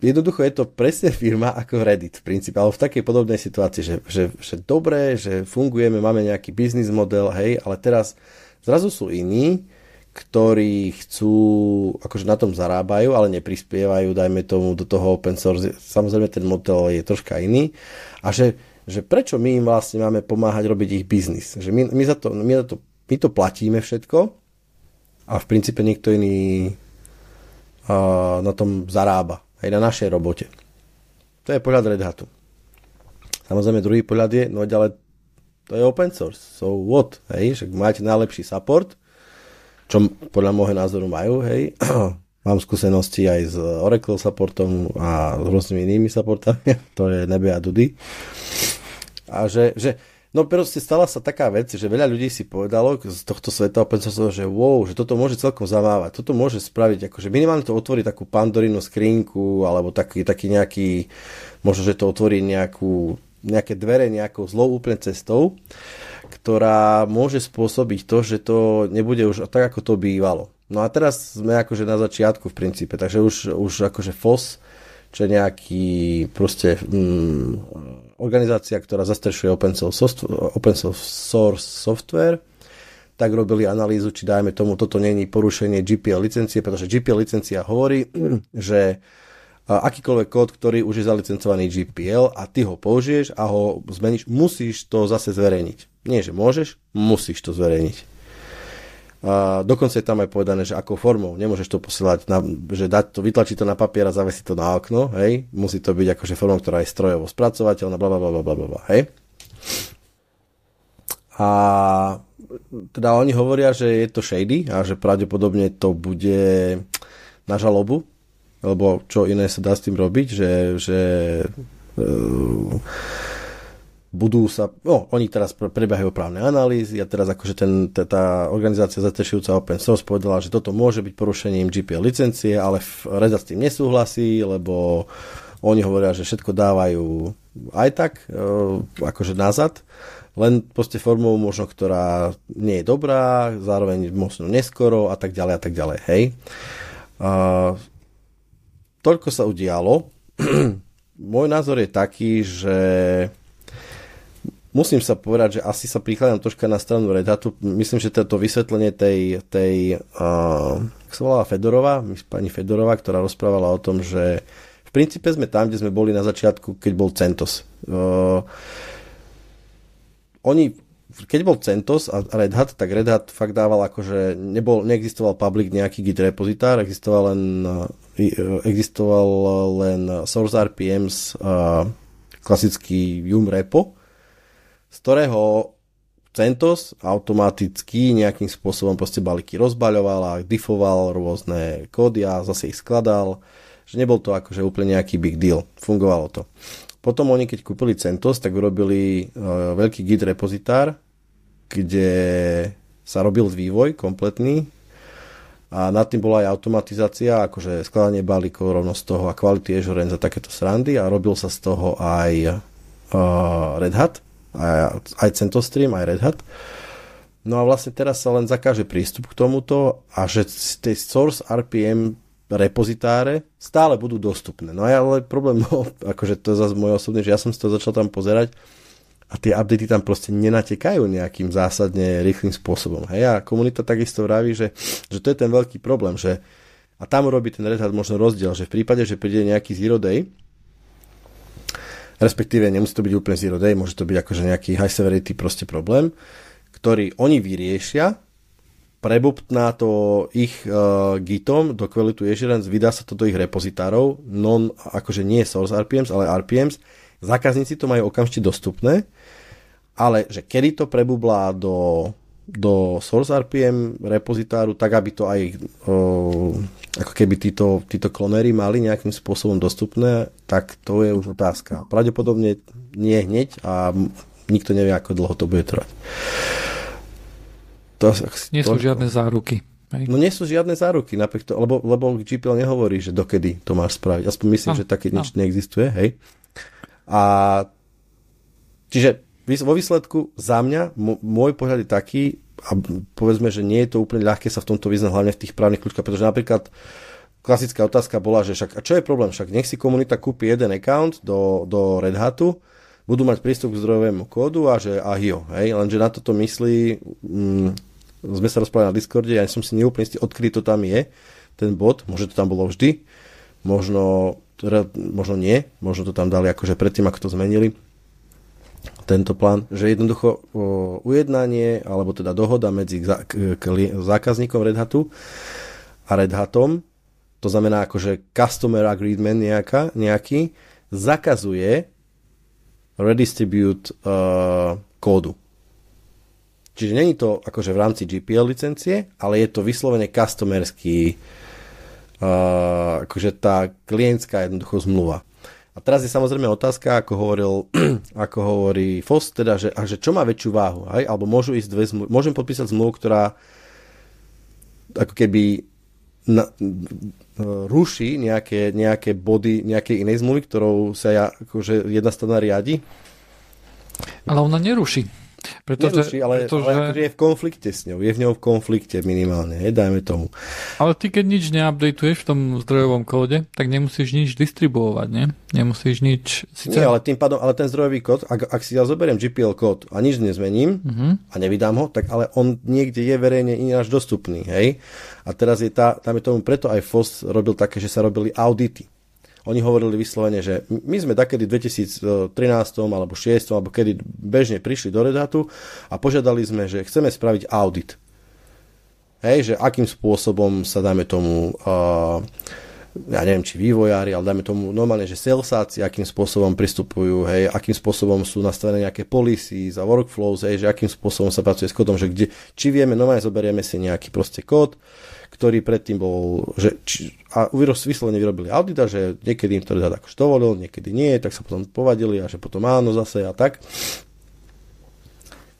jednoducho je to presne firma ako Reddit v princípe, ale v takej podobnej situácii, že, že, že dobre, že fungujeme, máme nejaký biznis model, hej, ale teraz zrazu sú iní, ktorí chcú, akože na tom zarábajú, ale neprispievajú, dajme tomu, do toho open source. Samozrejme, ten model je troška iný. A že že prečo my im vlastne máme pomáhať robiť ich biznis. Že my, my, za to, my, za to, my to platíme všetko a v princípe niekto iný uh, na tom zarába. Aj na našej robote. To je pohľad Red Hatu. Samozrejme druhý pohľad je, no ale to je open source. So what? Hej, že máte najlepší support, čo podľa môjho názoru majú, hej. Mám skúsenosti aj s Oracle supportom a s rôznymi inými supportami. to je nebe a dudy. A že, že no proste stala sa taká vec, že veľa ľudí si povedalo z tohto sveta open source, že wow, že toto môže celkom zamávať, toto môže spraviť, akože minimálne to otvorí takú pandorinu skrinku, alebo taký, taký nejaký, možno, že to otvorí nejakú, nejaké dvere nejakou zlou úplne cestou, ktorá môže spôsobiť to, že to nebude už tak, ako to bývalo. No a teraz sme akože na začiatku v princípe, takže už, už akože FOS čo je nejaký proste mm, organizácia, ktorá zastrešuje open source, open source software, tak robili analýzu, či dajme tomu, toto není porušenie GPL licencie, pretože GPL licencia hovorí, že akýkoľvek kód, ktorý už je zalicencovaný GPL a ty ho použiješ a ho zmeníš, musíš to zase zverejniť. Nie, že môžeš, musíš to zverejniť. A dokonca je tam aj povedané, že akou formou. Nemôžeš to posielať, na, že dať to, vytlačiť to na papier a zavesiť to na okno, hej. Musí to byť akože formou, ktorá je strojovo spracovateľná, bla, bla, bla, bla, hej. A teda oni hovoria, že je to shady a že pravdepodobne to bude na žalobu, lebo čo iné sa dá s tým robiť, že, že uh, budú sa, no, oni teraz prebiehajú právne analýzy a teraz akože ten, tá organizácia zastrešujúca open source povedala, že toto môže byť porušením GPL licencie, ale Red Hat s tým nesúhlasí, lebo oni hovoria, že všetko dávajú aj tak, e, akože nazad, len proste formou možno, ktorá nie je dobrá, zároveň možno neskoro a tak ďalej a tak ďalej, hej. A, toľko sa udialo. Môj názor je taký, že musím sa povedať, že asi sa prikladám troška na stranu Red Hatu. Myslím, že to vysvetlenie tej, tej uh, sa volala Fedorová, pani Fedorová, ktorá rozprávala o tom, že v princípe sme tam, kde sme boli na začiatku, keď bol CentOS. Uh, oni keď bol CentOS a Red Hat, tak Red Hat fakt dával akože, nebol, neexistoval public nejaký Git repozitár, existoval len, existoval len Source RPMs, klasický Yum repo, z ktorého CentOS automaticky nejakým spôsobom proste balíky rozbaľoval a diffoval rôzne kódy a zase ich skladal, že nebol to akože úplne nejaký big deal. Fungovalo to. Potom oni, keď kúpili CentOS, tak urobili uh, veľký Git repozitár, kde sa robil vývoj kompletný a nad tým bola aj automatizácia, akože skladanie balíkov rovno z toho a quality assurance a takéto srandy a robil sa z toho aj uh, Red Hat, aj, aj CentOS Stream, aj Red Hat. No a vlastne teraz sa len zakáže prístup k tomuto a že z source RPM repozitáre stále budú dostupné. No ale problém bol, akože to je zase môj osobný, že ja som si to začal tam pozerať a tie updaty tam proste nenatekajú nejakým zásadne rýchlým spôsobom. Hej, a komunita takisto vraví, že, že to je ten veľký problém, že a tam urobí ten Red možno rozdiel, že v prípade, že príde nejaký zero day, respektíve nemusí to byť úplne zero day, môže to byť akože nejaký high severity proste problém, ktorý oni vyriešia, prebuptná to ich uh, gitom do Quality Assurance, vydá sa to do ich repozitárov, non, akože nie source RPMs, ale RPMs, zákazníci to majú okamžite dostupné ale že kedy to prebublá do, do source RPM repozitáru, tak aby to aj o, ako keby títo, títo klonery mali nejakým spôsobom dostupné, tak to je už otázka. Pravdepodobne nie hneď a nikto nevie, ako dlho to bude trvať. To, nie sú to, žiadne záruky. Hej. No nie sú žiadne záruky, napriek to, lebo, lebo GPL nehovorí, že dokedy to máš spraviť. Aspoň myslím, no, že také nič no. neexistuje. Hej. A čiže vo výsledku za mňa, môj pohľad je taký, a povedzme, že nie je to úplne ľahké sa v tomto vyznať, hlavne v tých právnych kľúčkach, pretože napríklad klasická otázka bola, že však, a čo je problém? Však nech si komunita kúpi jeden account do, do Red Hatu, budú mať prístup k zdrojovému kódu a že ahio, hej, lenže na toto myslí, mm, sme sa rozprávali na Discorde, ja som si neúplne istý, odkedy to tam je, ten bod, môže to tam bolo vždy, možno, teda, možno nie, možno to tam dali akože predtým, ako to zmenili, tento plán, že jednoducho ujednanie alebo teda dohoda medzi zákazníkom Red Hatu a Red Hatom, to znamená akože customer agreement nejaká, nejaký, zakazuje redistribute uh, kódu. Čiže není to akože v rámci GPL licencie, ale je to vyslovene customerský uh, akože tá klientská jednoducho zmluva. A teraz je samozrejme otázka, ako, hovoril, ako hovorí FOS, teda, že, a že čo má väčšiu váhu, aj? alebo môžu ísť dve zmluvy, môžem podpísať zmluvu, ktorá ako keby na, ruší nejaké, nejaké body nejakej inej zmluvy, ktorou sa ja, akože jedna strana riadi. Ale ona neruší. Pretože, Neruší, ale, pretože... ale akože je v konflikte s ňou. Je v ňou v konflikte minimálne, hej, dajme tomu. Ale ty keď nič neupdateuješ v tom zdrojovom kóde, tak nemusíš nič distribuovať, nie? Nemusíš nič... Sice... Nie, ale tým pádom, ale ten zdrojový kód, ak, ak si ja zoberiem GPL kód a nič nezmením uh-huh. a nevydám ho, tak ale on niekde je verejne ináč dostupný, hej? A teraz je tá, tam je tomu preto aj FOS robil také, že sa robili audity oni hovorili vyslovene, že my sme takedy v 2013 alebo 2006 alebo kedy bežne prišli do Redatu a požiadali sme, že chceme spraviť audit. Hej, že akým spôsobom sa dáme tomu uh, ja neviem, či vývojári, ale dajme tomu normálne, že salesáci, akým spôsobom pristupujú, hej, akým spôsobom sú nastavené nejaké policies a workflows, hej, že akým spôsobom sa pracuje s kódom, že kde, či vieme, normálne zoberieme si nejaký proste kód, ktorý predtým bol, že, či, a vyslovene vyrobili audita, že niekedy im to dá akož dovolil, niekedy nie, tak sa potom povadili a že potom áno zase a tak.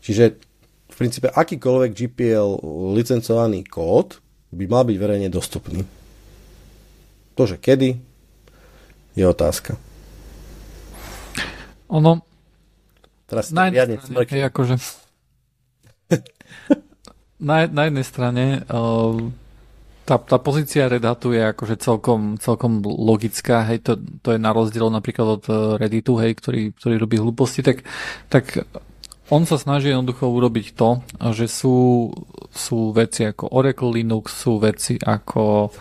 Čiže v princípe akýkoľvek GPL licencovaný kód by mal byť verejne dostupný. To, že kedy, je otázka. Ono... Teraz na, riadne je akože... na, na jednej strane uh, tá, tá pozícia Red Hatu je akože celkom, celkom logická, hej, to, to je na rozdiel napríklad od eh, Redditu, hej, ktorý, ktorý robí hlúposti, tak, tak on sa snaží jednoducho urobiť to, že sú, sú veci ako Oracle Linux, sú veci ako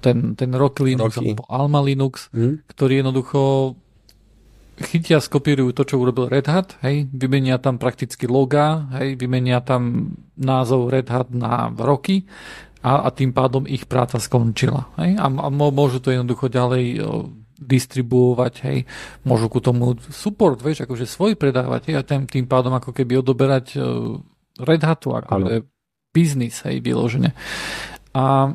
ten, ten Rocky Linux Rocky. alebo Alma Linux, mm. ktorý jednoducho chytia, skopírujú to, čo urobil Red Hat, hej, vymenia tam prakticky loga, hej, vymenia tam názov Red Hat na roky a, a tým pádom ich práca skončila. Hej, a, a môžu to jednoducho ďalej distribuovať, hej, môžu ku tomu support, vieš, akože svoj predávať, hej, a tým, tým pádom ako keby odoberať uh, Red Hatu, ako je biznis, hej, vyložene. A,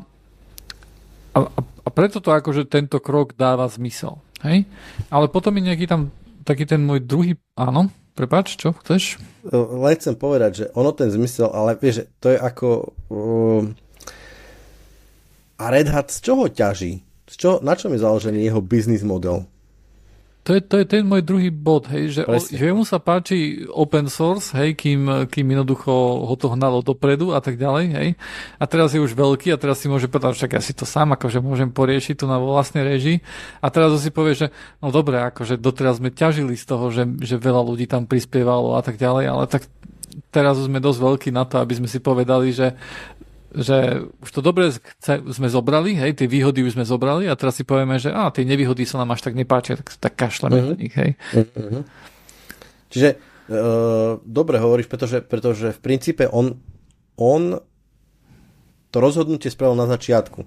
a, a preto to akože tento krok dáva zmysel. Hej? Ale potom je nejaký tam taký ten môj druhý, áno, prepáč, čo chceš? Len chcem povedať, že ono ten zmysel, ale vieš, to je ako... Uh, a Red Hat z čoho ťaží? Z čo, na čom je založený jeho biznis model? To je, to je ten môj druhý bod, hej, že, o, že mu sa páči open source, hej, kým, kým jednoducho ho to hnalo dopredu a tak ďalej, hej. A teraz je už veľký a teraz si môže povedať, však ja si to sám akože môžem poriešiť tu na vlastnej režii. A teraz si povie, že no dobre, akože doteraz sme ťažili z toho, že, že veľa ľudí tam prispievalo a tak ďalej, ale tak teraz sme dosť veľkí na to, aby sme si povedali, že že už to dobre sme zobrali, hej, tie výhody už sme zobrali a teraz si povieme, že á, tie nevýhody sa nám až tak nepáčia, tak, tak kašleme uh-huh. na nich, hej. Uh-huh. Čiže uh, dobre hovoríš, pretože, pretože v princípe on, on to rozhodnutie spravil na začiatku.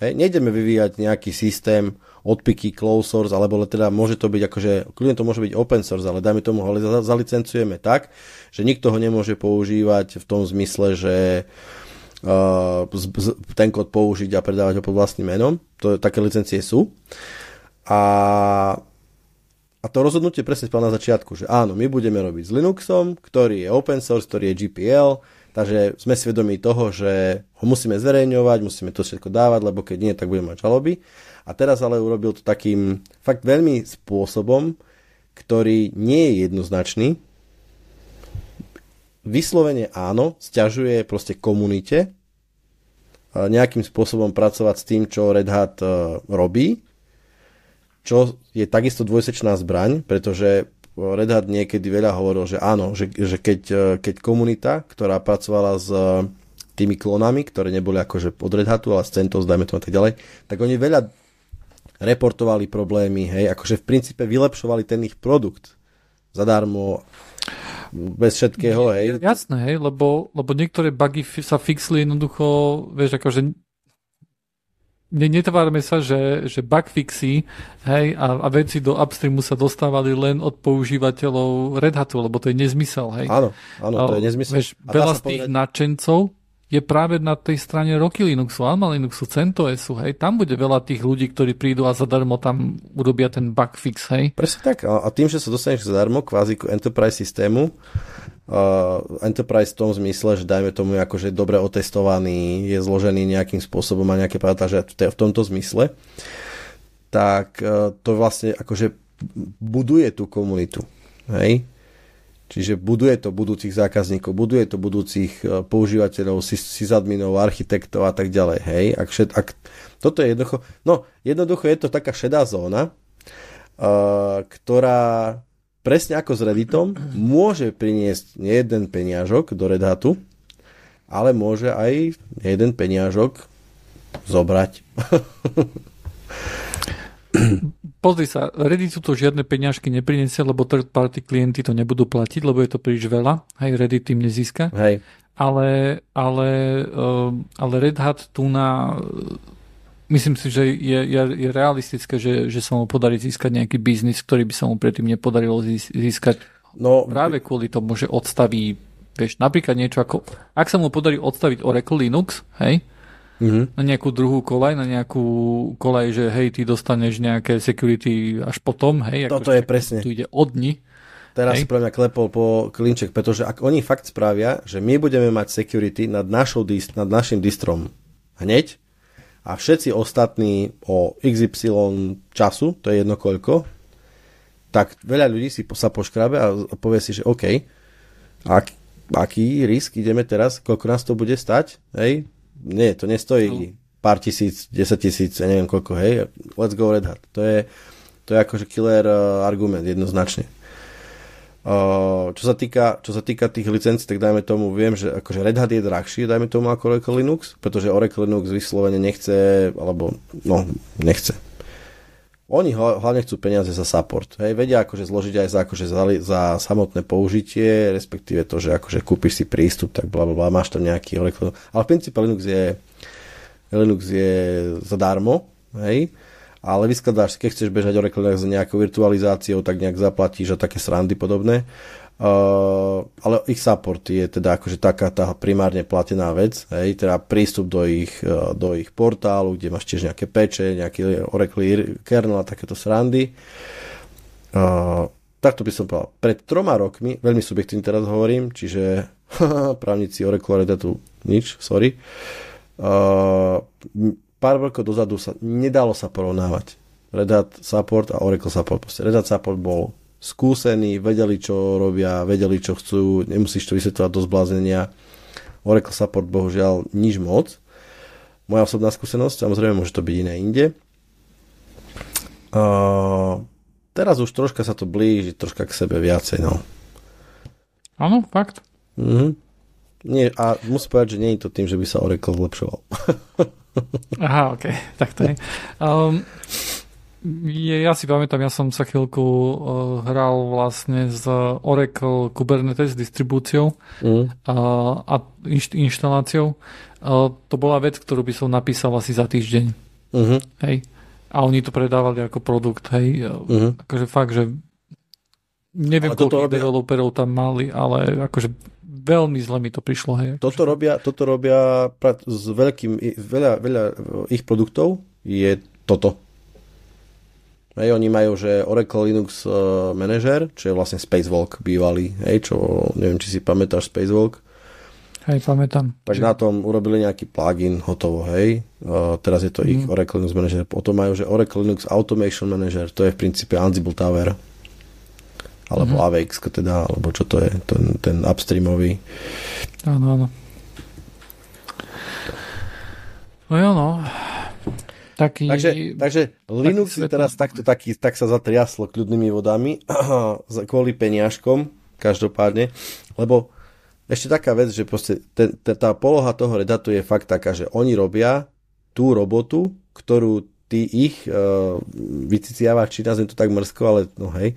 Hej, nejdeme vyvíjať nejaký systém odpiky, close source, alebo teda môže to byť akože, kľudne to môže byť open source, ale dajme tomu ho zalicencujeme tak, že nikto ho nemôže používať v tom zmysle, že uh, ten kód použiť a predávať ho pod vlastným menom. To, také licencie sú. A, a to rozhodnutie presne spal na začiatku, že áno, my budeme robiť s Linuxom, ktorý je open source, ktorý je GPL, takže sme svedomí toho, že ho musíme zverejňovať, musíme to všetko dávať, lebo keď nie, tak budeme mať žaloby. A teraz ale urobil to takým fakt veľmi spôsobom, ktorý nie je jednoznačný, vyslovene áno, stiažuje proste komunite nejakým spôsobom pracovať s tým, čo Red Hat e, robí, čo je takisto dvojsečná zbraň, pretože Red Hat niekedy veľa hovoril, že áno, že, že keď, e, keď komunita, ktorá pracovala s e, tými klonami, ktoré neboli akože od Red Hatu, ale z CentOS, dajme to a tak ďalej, tak oni veľa reportovali problémy, hej, akože v princípe vylepšovali ten ich produkt zadarmo bez všetkého, hej. Jasné, hej, lebo, lebo niektoré bugy sa fixli jednoducho, vieš, akože ne, netvárme sa, že, že bug fixy hej, a, a veci do upstreamu sa dostávali len od používateľov Red Hatu, lebo to je nezmysel. Hej. Áno, áno, to je nezmysel. Vieš, veľa z tých povedať... nadšencov je práve na tej strane Rocky Linuxu, Alma Linuxu, CentOSu, hej, tam bude veľa tých ľudí, ktorí prídu a zadarmo tam urobia ten bug fix, hej. Presne tak, a tým, že sa dostaneš zadarmo kvázi k enterprise systému, uh, enterprise v tom zmysle, že dajme tomu akože dobre otestovaný, je zložený nejakým spôsobom a nejaké že v tomto zmysle, tak uh, to vlastne akože buduje tú komunitu, hej. Čiže buduje to budúcich zákazníkov, buduje to budúcich e, používateľov, sysadminov, architektov a tak ďalej. Hej, ak, šed, ak toto je jednoducho, no jednoducho je to taká šedá zóna, uh, ktorá presne ako s Redditom môže priniesť jeden peniažok do Red Hatu, ale môže aj jeden peniažok zobrať. Pozri sa, Redditu to žiadne peňažky neprinesie, lebo third party klienty to nebudú platiť, lebo je to príliš veľa. Hej, Reddit tým nezíska. Hej. Ale, ale, uh, ale Red Hat tu na myslím si, že je, je, je realistické, že, že sa mu podarí získať nejaký biznis, ktorý by sa mu predtým nepodarilo získať no, práve kvôli tomu, že odstaví vieš, napríklad niečo ako, ak sa mu podarí odstaviť Oracle Linux, hej, mm-hmm. na nejakú druhú kolaj, na nejakú kolaj, že hej, ty dostaneš nejaké security až potom, hej. Toto je presne. Tu ide od dni. Teraz hej. si pre mňa klepol po klinček, pretože ak oni fakt spravia, že my budeme mať security nad, našou dist, nad našim distrom hneď a všetci ostatní o XY času, to je jedno koľko, tak veľa ľudí si sa poškrabe a povie si, že OK, ak, aký risk ideme teraz, koľko nás to bude stať, hej, nie, to nestojí no. pár tisíc, 10 tisíc, ja neviem koľko, hej, let's go Red Hat. To je, to je akože killer uh, argument, jednoznačne. Uh, čo, sa týka, čo sa týka tých licencií, tak dajme tomu, viem, že akože Red Hat je drahší, dajme tomu ako Oracle Linux, pretože Oracle Linux vyslovene nechce, alebo no, nechce. Oni hlavne chcú peniaze za support. Hej, vedia akože zložiť aj za, akože za, za samotné použitie, respektíve to, že akože kúpiš si prístup, tak bla, bla, máš tam nejaký Oracle. Ale v princípe Linux je, Linux je zadarmo, hej, ale vyskladáš, keď chceš bežať Oracle za nejakou virtualizáciou, tak nejak zaplatíš a také srandy podobné. Uh, ale ich support je teda akože taká tá primárne platená vec, hej, teda prístup do ich, uh, do ich portálu, kde máš tiež nejaké peče, nejaký Oracle kernel a takéto srandy. Uh, takto by som povedal. Pred troma rokmi, veľmi subjektívne teraz hovorím, čiže právnici Oracle a tu nič, sorry. Pár rokov dozadu sa nedalo sa porovnávať. Red Hat Support a Oracle Support. Proste Red Hat Support bol skúsení, vedeli, čo robia, vedeli, čo chcú, nemusíš to vysvetľovať do zbláznenia. Oracle Support bohužiaľ nič moc. Moja osobná skúsenosť, samozrejme môže to byť iné inde. Uh, teraz už troška sa to blíži, troška k sebe viacej, no. Áno, fakt. Mhm. Nie, a musím povedať, že nie je to tým, že by sa Oracle zlepšoval. Aha, ok, tak to je. Um, ja si pamätám, ja som sa chvíľku uh, hral vlastne s Oracle Kubernetes distribúciou mm. uh, a inš, inštaláciou. Uh, to bola vec, ktorú by som napísal asi za týždeň. Uh-huh. Hej. A oni to predávali ako produkt, hej. Uh-huh. Akože fakt, že neviem, koľko robia... developerov tam mali, ale akože veľmi zle mi to prišlo. Hej. Toto robia, toto robia s veľkým, veľa, veľa ich produktov je toto. Hej, oni majú, že Oracle Linux uh, Manager, čo je vlastne Spacewalk bývalý, hej, čo neviem, či si pamätáš Spacewalk. Hej, pamätám. Tak na tom urobili nejaký plugin, hotovo, hej. Uh, teraz je to mm. ich mhm. Oracle Linux Manager. Potom majú, že Oracle Linux Automation Manager, to je v princípe Ansible Tower alebo mm-hmm. AVX teda, alebo čo to je, ten, ten upstreamový. Áno, áno. No jo, no. Taký... Takže, takže Linux je teraz takto, taký, tak sa zatriaslo kľudnými vodami kvôli peniažkom, každopádne, lebo ešte taká vec, že proste ten, ten, tá poloha toho redatu je fakt taká, že oni robia tú robotu, ktorú tí ich uh, vyciciavači, nazviem to tak mrzko, ale no hej,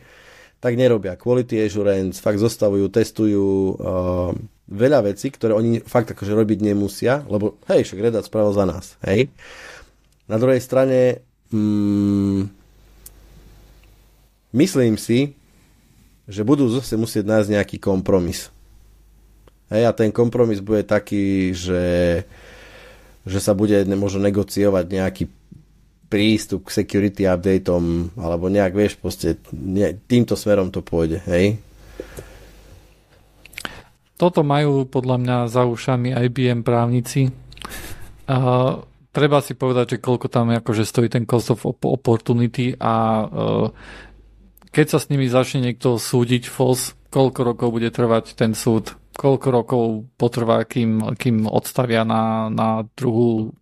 tak nerobia. Quality assurance, fakt zostavujú, testujú uh, veľa vecí, ktoré oni fakt akože robiť nemusia, lebo hej, však Red Hat spravil za nás, hej. Na druhej strane mm, myslím si, že budú zase musieť nájsť nejaký kompromis. Hej, a ten kompromis bude taký, že, že sa bude možno negociovať nejaký prístup k security updateom, alebo nejak, vieš, proste ne, týmto smerom to pôjde, hej? Toto majú podľa mňa za ušami IBM právnici. A treba si povedať, že koľko tam akože stojí ten cost of opportunity a uh, keď sa s nimi začne niekto súdiť FOS, koľko rokov bude trvať ten súd, koľko rokov potrvá, kým, kým odstavia na, na druhú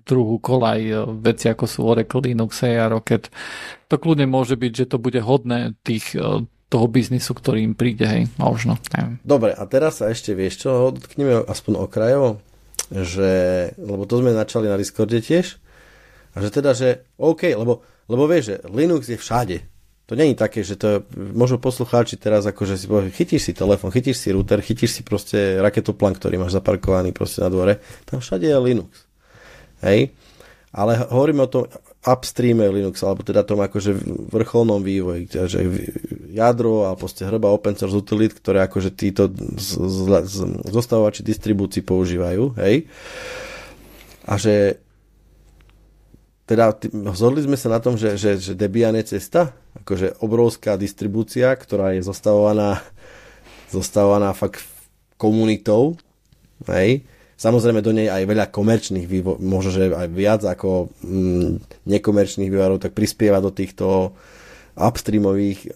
druhú kolaj e, veci ako sú Oracle, Linux a Rocket. To kľudne môže byť, že to bude hodné tých e, toho biznisu, ktorý im príde, hej, možno. Neviem. Dobre, a teraz sa ešte vieš čo, dotkneme aspoň okrajovo, že, lebo to sme načali na Discorde tiež, a že teda, že OK, lebo, lebo vieš, že Linux je všade. To není také, že to možno poslucháči teraz akože si povie, chytíš si telefon, chytíš si router, chytíš si proste raketoplan, ktorý máš zaparkovaný proste na dvore. Tam všade je Linux. Hej? Ale hovoríme o tom upstreame Linux, alebo teda tom akože vrcholnom vývoji, že jadro a proste hrba open source utility, ktoré akože títo zostavovači distribúcií používajú, hej. A že teda zhodli sme sa na tom, že, že, že Debian je cesta, akože obrovská distribúcia, ktorá je zostavovaná zostavovaná fakt komunitou, hej, Samozrejme do nej aj veľa komerčných vývo- možno, že aj viac ako mm, nekomerčných vývarov, tak prispieva do týchto upstreamových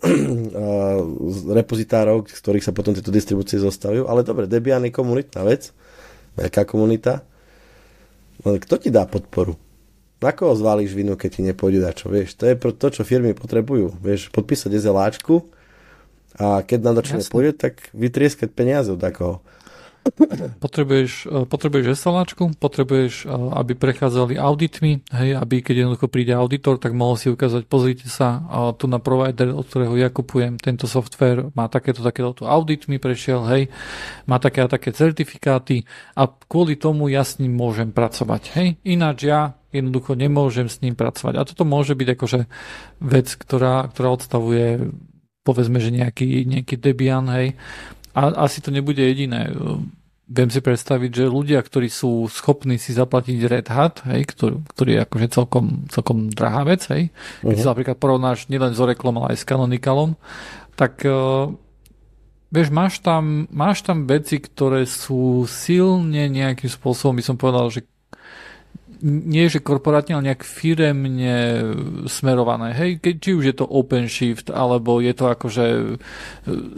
repozitárov, z ktorých sa potom tieto distribúcie zostavujú. Ale dobre, Debian je komunitná vec, veľká komunita. Ale kto ti dá podporu? Na koho zvalíš vinu, keď ti nepôjde čo, vieš? To je to, čo firmy potrebujú. Vieš, podpísať SLAčku a keď na začne pôjde, tak vytrieskať peniaze od takoho. Potrebuješ, e, potrebuješ SLAčku, potrebuješ, e, aby prechádzali auditmi, hej, aby keď jednoducho príde auditor, tak mohol si ukázať, pozrite sa, tu na provider, od ktorého ja kupujem tento software, má takéto, takéto auditmi prešiel, hej, má také a také certifikáty a kvôli tomu ja s ním môžem pracovať, hej. Ináč ja jednoducho nemôžem s ním pracovať. A toto môže byť akože vec, ktorá, ktorá odstavuje povedzme, že nejaký, nejaký Debian, hej, a asi to nebude jediné. Viem si predstaviť, že ľudia, ktorí sú schopní si zaplatiť Red Hat, hej, ktorý, ktorý je akože celkom, celkom drahá vec, hej, keď uh-huh. si napríklad porovnáš nielen s Oracleom, ale aj s Canonicalom, tak uh, vieš, máš tam, máš tam veci, ktoré sú silne nejakým spôsobom, by som povedal, že nie že korporátne, ale nejak firemne smerované. Hej, keď, či už je to OpenShift, alebo je to akože e,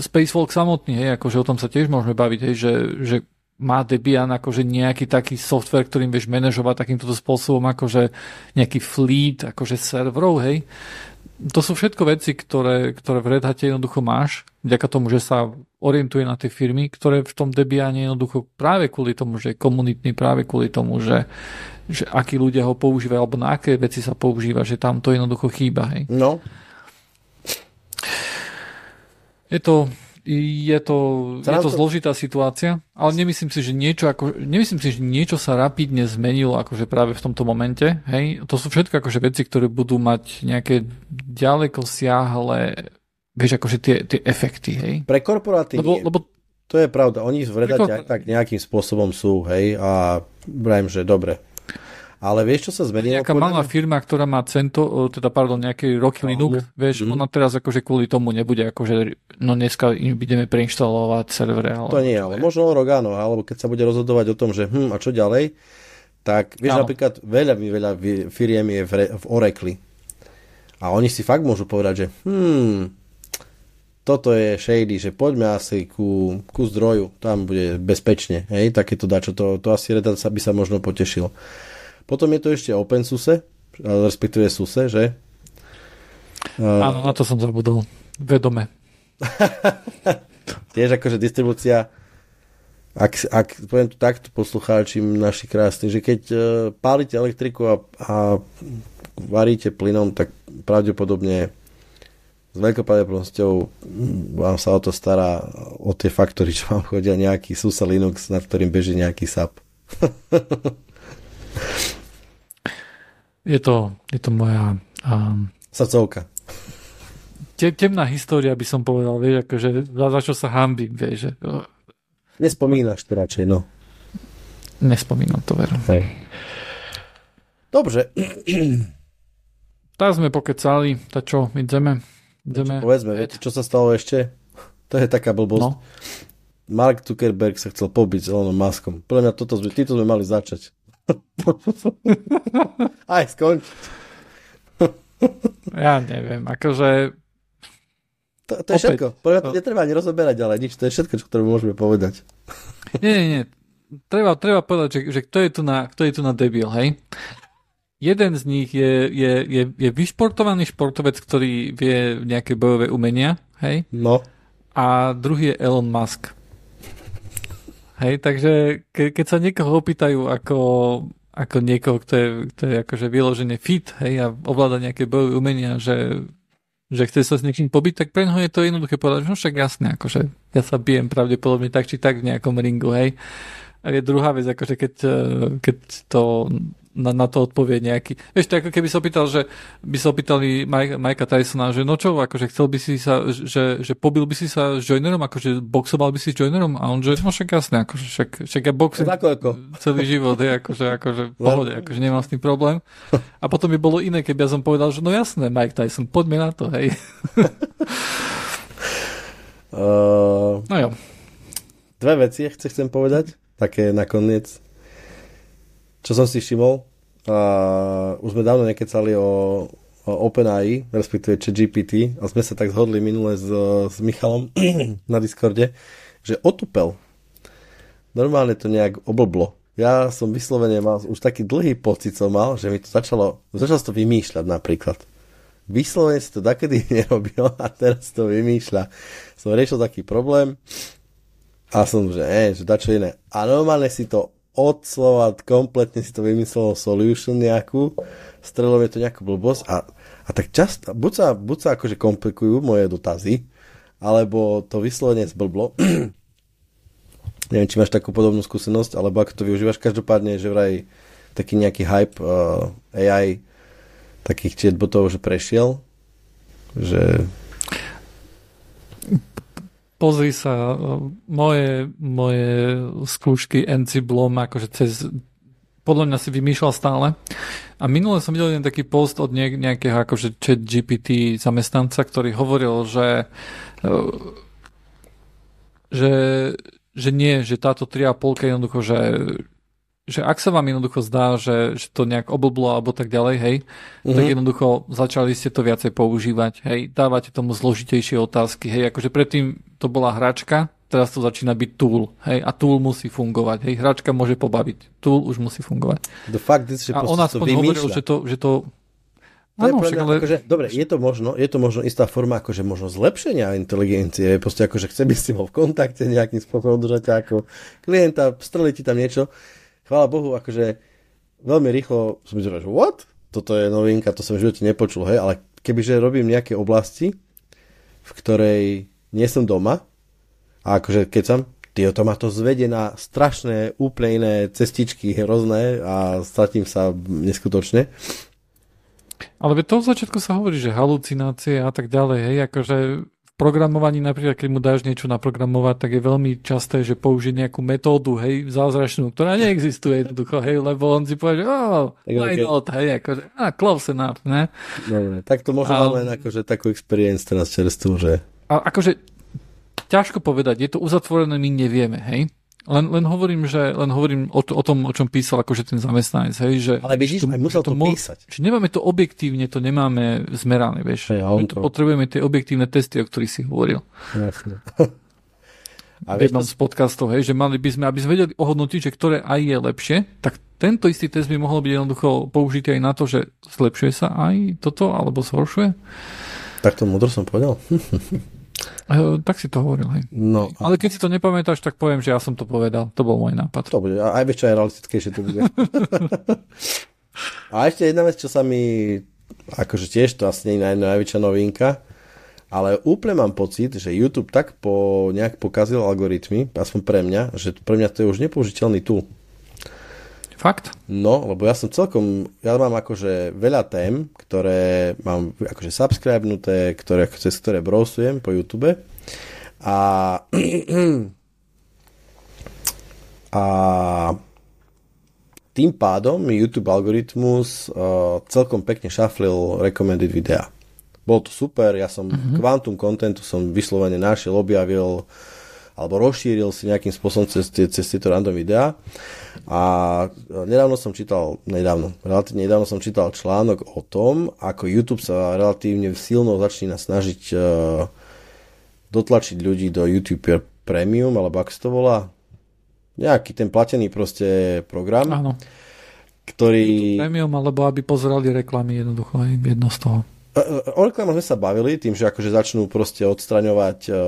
Spacewalk samotný, hej, akože o tom sa tiež môžeme baviť, hej, že, že má Debian akože nejaký taký software, ktorým vieš manažovať takýmto spôsobom akože nejaký fleet, akože serverov, hej. To sú všetko veci, ktoré, ktoré v Red Hate jednoducho máš, vďaka tomu, že sa orientuje na tie firmy, ktoré v tom Debiane jednoducho práve kvôli tomu, že je komunitný, práve kvôli tomu, že že akí ľudia ho používajú, alebo na aké veci sa používa, že tam to jednoducho chýba. Hej. No. Je to, je to, je to zložitá situácia, ale nemyslím si, že niečo, ako, nemyslím si, že niečo sa rapidne zmenilo akože práve v tomto momente. Hej? To sú všetko akože veci, ktoré budú mať nejaké ďaleko siahle vieš, akože tie, tie efekty, hej. Pre korporáty lebo, lebo to je pravda, oni v Redate tak nejakým spôsobom sú, hej, a vrajím, že dobre, ale vieš, čo sa zmenilo? Nejaká malá firma, ktorá má cento, teda pardon, nejaký Rocky no, Linux, vieš, mm. ona teraz akože kvôli tomu nebude, akože no dneska budeme preinštalovať servery. Ale to nie, ale možno rok áno, alebo keď sa bude rozhodovať o tom, že hm, a čo ďalej, tak vieš, áno. napríklad veľa, veľa firiem je v, v Oracle. A oni si fakt môžu povedať, že hm, toto je shady, že poďme asi ku, ku zdroju, tam bude bezpečne, hej, takéto dačo, to, to asi Red by sa možno potešil. Potom je to ešte OpenSUSE, respektíve SUSE, že? Áno, na to som zabudol. Vedome. Tiež akože distribúcia ak, ak poviem to takto poslucháčim naši krásni, že keď uh, pálite elektriku a, a varíte plynom, tak pravdepodobne s veľkou pravdepodobnosťou vám sa o to stará o tie faktory, čo vám chodia nejaký SUSE Linux, nad ktorým beží nejaký SAP. Je to, je to moja... Um, Srdcovka. Te, temná história by som povedal, vieš, akože za, za čo sa hambím, vieš. Že, Nespomínaš to radšej, no. Nespomínam to, veru. Hej. Dobre. Tak sme pokecali, tak čo, ideme? ideme. Povedzme, viete, čo sa stalo ešte? To je taká blbosť. No. Mark Zuckerberg sa chcel pobiť s Elonom Muskom. Podľa mňa toto sme, týto sme mali začať. Aj skončiť. ja neviem, akože... To, to je Opäť, všetko. Podľa to... netreba ani rozoberať ďalej nič. To je všetko, čo môžeme povedať. nie, nie, nie. Treba, treba povedať, že, že kto, je tu na, kto je tu na debil, hej? Jeden z nich je, je, je, je vyšportovaný športovec, ktorý vie nejaké bojové umenia, hej? No. A druhý je Elon Musk. Hej, takže ke, keď sa niekoho opýtajú ako, ako niekoho, kto je, kto je akože vyložené fit hej, a ovláda nejaké bojové umenia, že, že chce sa s niekým pobiť, tak pre je to jednoduché povedať, že no však jasne, akože ja sa bijem pravdepodobne tak či tak v nejakom ringu, hej. A je druhá vec, akože keď, keď to na, na to odpovie nejaký. Vieš, to ako keby sa opýtal, že by sa opýtali Mike, Mikea Tysona, že no čo, akože chcel by si sa, že, že pobil by si sa s Joinerom, akože boxoval by si s Joinerom a on, že no však jasne, akože však, však ja boxujem celý život, je, akože, akože v pohode, akože nemám s tým problém. A potom by bolo iné, keby ja som povedal, že no jasné, Mike Tyson, poďme na to, hej. uh, no jo. Dve veci chcem povedať, také nakoniec čo som si všimol, uh, už sme dávno nekecali o, o OpenAI, respektíve GPT, a sme sa tak zhodli minule s, s Michalom na Discorde, že otupel. Normálne to nejak oblblo. Ja som vyslovene mal už taký dlhý pocit som mal, že mi to začalo, začalo to vymýšľať napríklad. vyslovene si to takedy nerobil a teraz to vymýšľa. Som riešil taký problém a som, že ne, že dačo iné. A normálne si to od slova, kompletne si to vymyslel solution nejakú, strelo mi to nejakú blbosť a, a tak často, buď sa, buď sa akože komplikujú moje dotazy, alebo to vyslovene zblblo. Neviem, či máš takú podobnú skúsenosť, alebo ako to využívaš. Každopádne, že vraj taký nejaký hype uh, AI takých chatbotov, že prešiel, že... Pozri sa, uh, moje, moje skúšky NC Blom, akože cez podľa mňa si vymýšľal stále. A minule som videl jeden taký post od nejakého akože chat GPT zamestnanca, ktorý hovoril, že uh, že že nie, že táto 3,5 jednoducho, že, že ak sa vám jednoducho zdá, že, že to nejak oblblo alebo tak ďalej, hej, mm-hmm. tak mhm. jednoducho začali ste to viacej používať, hej, dávate tomu zložitejšie otázky, hej, akože predtým to bola hračka, teraz to začína byť tool, hej, a tool musí fungovať, hej, hračka môže pobaviť, tool už musí fungovať. The fact is, že a on aspoň hovoril, že to, že to to ano, je ale... akože, dobre, je to, možno, je to možno istá forma akože možno zlepšenia inteligencie, proste akože chce by si ho v kontakte nejakým spôsobom držať ako klienta, streli ti tam niečo. Chvála Bohu, akože veľmi rýchlo som myslel, že what? Toto je novinka, to som v živote nepočul, hej, ale kebyže robím nejaké oblasti, v ktorej nie som doma, a akože keď som, ty to ma to zvede na strašné, úplne iné cestičky hrozné a stratím sa neskutočne ale to v začiatku sa hovorí, že halucinácie a tak ďalej, hej, akože programovaní napríklad, keď mu dáš niečo naprogramovať, tak je veľmi časté, že použije nejakú metódu, hej, zázračnú, ktorá neexistuje jednoducho, hej, lebo on si povie, že oh, why okay. not, hej, akože, ah, close enough, ne? Dobre, tak to možno máme len akože takú experience teraz čerstvú, že... A akože, ťažko povedať, je to uzatvorené, my nevieme, hej? Len, len hovorím, že len hovorím o, o tom, o čom písal akože ten zamestnanec, hej, že... Ale vidíš, to, aj musel to, to písať. Že nemáme to objektívne, to nemáme zmerané, vieš. Hey, My to potrebujeme tie objektívne testy, o ktorých si hovoril. Jasne. A v jednom z podcastov, hej, že mali by sme, aby sme vedeli ohodnotiť, že ktoré aj je lepšie, tak tento istý test by mohol byť jednoducho použitý aj na to, že zlepšuje sa aj toto, alebo zhoršuje. Tak to múdro som povedal. Uh, tak si to hovoril, hej. No, a... Ale keď si to nepamätáš, tak poviem, že ja som to povedal. To bol môj nápad. To bude. Aj väčšie aj realistickejšie to bude. a ešte jedna vec, čo sa mi akože tiež to asi nie je najväčšia novinka, ale úplne mám pocit, že YouTube tak po, nejak pokazil algoritmy, aspoň pre mňa, že pre mňa to je už nepoužiteľný tool. Fakt? No, lebo ja som celkom, ja mám akože veľa tém, ktoré mám akože subscribenuté, ktoré, cez ktoré browsujem po YouTube a a tým pádom mi YouTube algoritmus uh, celkom pekne šaflil recommended videa. Bolo to super, ja som uh-huh. quantum contentu som vyslovene našiel, objavil alebo rozšíril si nejakým spôsobom cez, cez tieto random videá. A nedávno som čítal, nedávno, relatívne nedávno som čítal článok o tom, ako YouTube sa relatívne silno začína snažiť uh, dotlačiť ľudí do YouTube Premium, alebo ak sa to volá, nejaký ten platený proste program. Áno. Ktorý... Premium, alebo aby pozerali reklamy jednoducho, jedno z toho. E, e, o reklamách sme sa bavili tým, že akože začnú proste odstraňovať, e,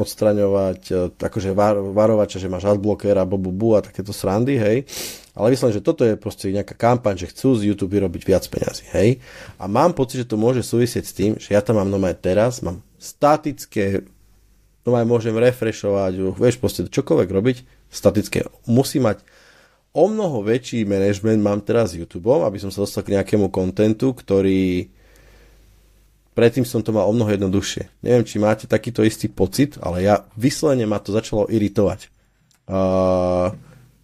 odstraňovať akože var, varovača, že máš adblocker a bu, bu a takéto srandy, hej. Ale myslím, že toto je proste nejaká kampaň, že chcú z YouTube vyrobiť viac peňazí, hej. A mám pocit, že to môže súvisieť s tým, že ja tam mám nomaj teraz, mám statické, nomaj môžem refreshovať, vieš, proste čokoľvek robiť, statické. Musí mať o mnoho väčší management mám teraz s YouTube, aby som sa dostal k nejakému kontentu, ktorý Predtým som to mal o mnoho jednoduchšie. Neviem, či máte takýto istý pocit, ale ja vyslovene ma to začalo iritovať. Uh,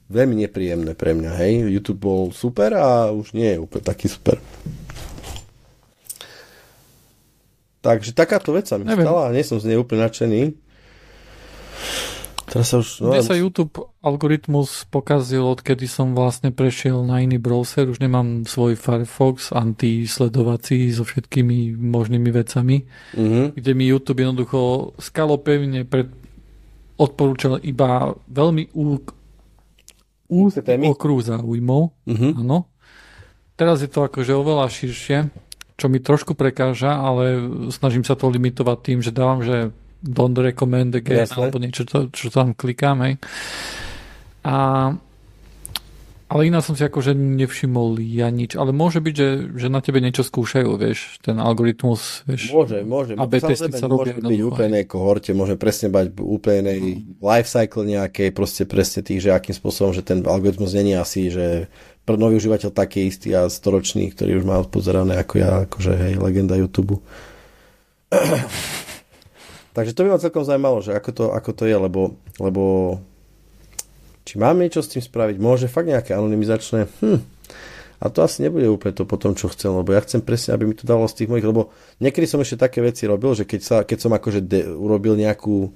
veľmi nepríjemné pre mňa, hej. YouTube bol super a už nie je úplne taký super. Takže takáto vec sa mi Neviem. stala a nie som z nej úplne nadšený. Teraz sa už... No, Mne sa YouTube algoritmus pokazil, odkedy som vlastne prešiel na iný browser. Už nemám svoj Firefox antisledovací so všetkými možnými vecami, mm-hmm. kde mi YouTube jednoducho skalopevne pred odporúčal iba veľmi úzky okruh záujmov. Mm-hmm. Áno. Teraz je to akože oveľa širšie, čo mi trošku prekáža, ale snažím sa to limitovať tým, že dávam, že don't recommend again, Jasne. alebo niečo, to, čo tam klikám, hej. A ale iná som si akože nevšimol ja nič. Ale môže byť, že, že na tebe niečo skúšajú, vieš, ten algoritmus, vieš. Môže, môže. A testy sa robia. Môže byť úplne kohorte, môže presne bať úplne mm. life cycle nejakej, proste presne tých, že akým spôsobom, že ten algoritmus není asi, že pre nový užívateľ taký istý a storočný, ktorý už má odpozerané ako ja, akože hej, legenda YouTube. Takže to by ma celkom zaujímalo, že ako to, ako to je, lebo, lebo či máme niečo s tým spraviť? Môže fakt nejaké anonymizačné? Hm. A to asi nebude úplne to potom, čo chcem, lebo ja chcem presne, aby mi to dalo z tých mojich, lebo niekedy som ešte také veci robil, že keď, sa, keď som akože de, urobil nejakú,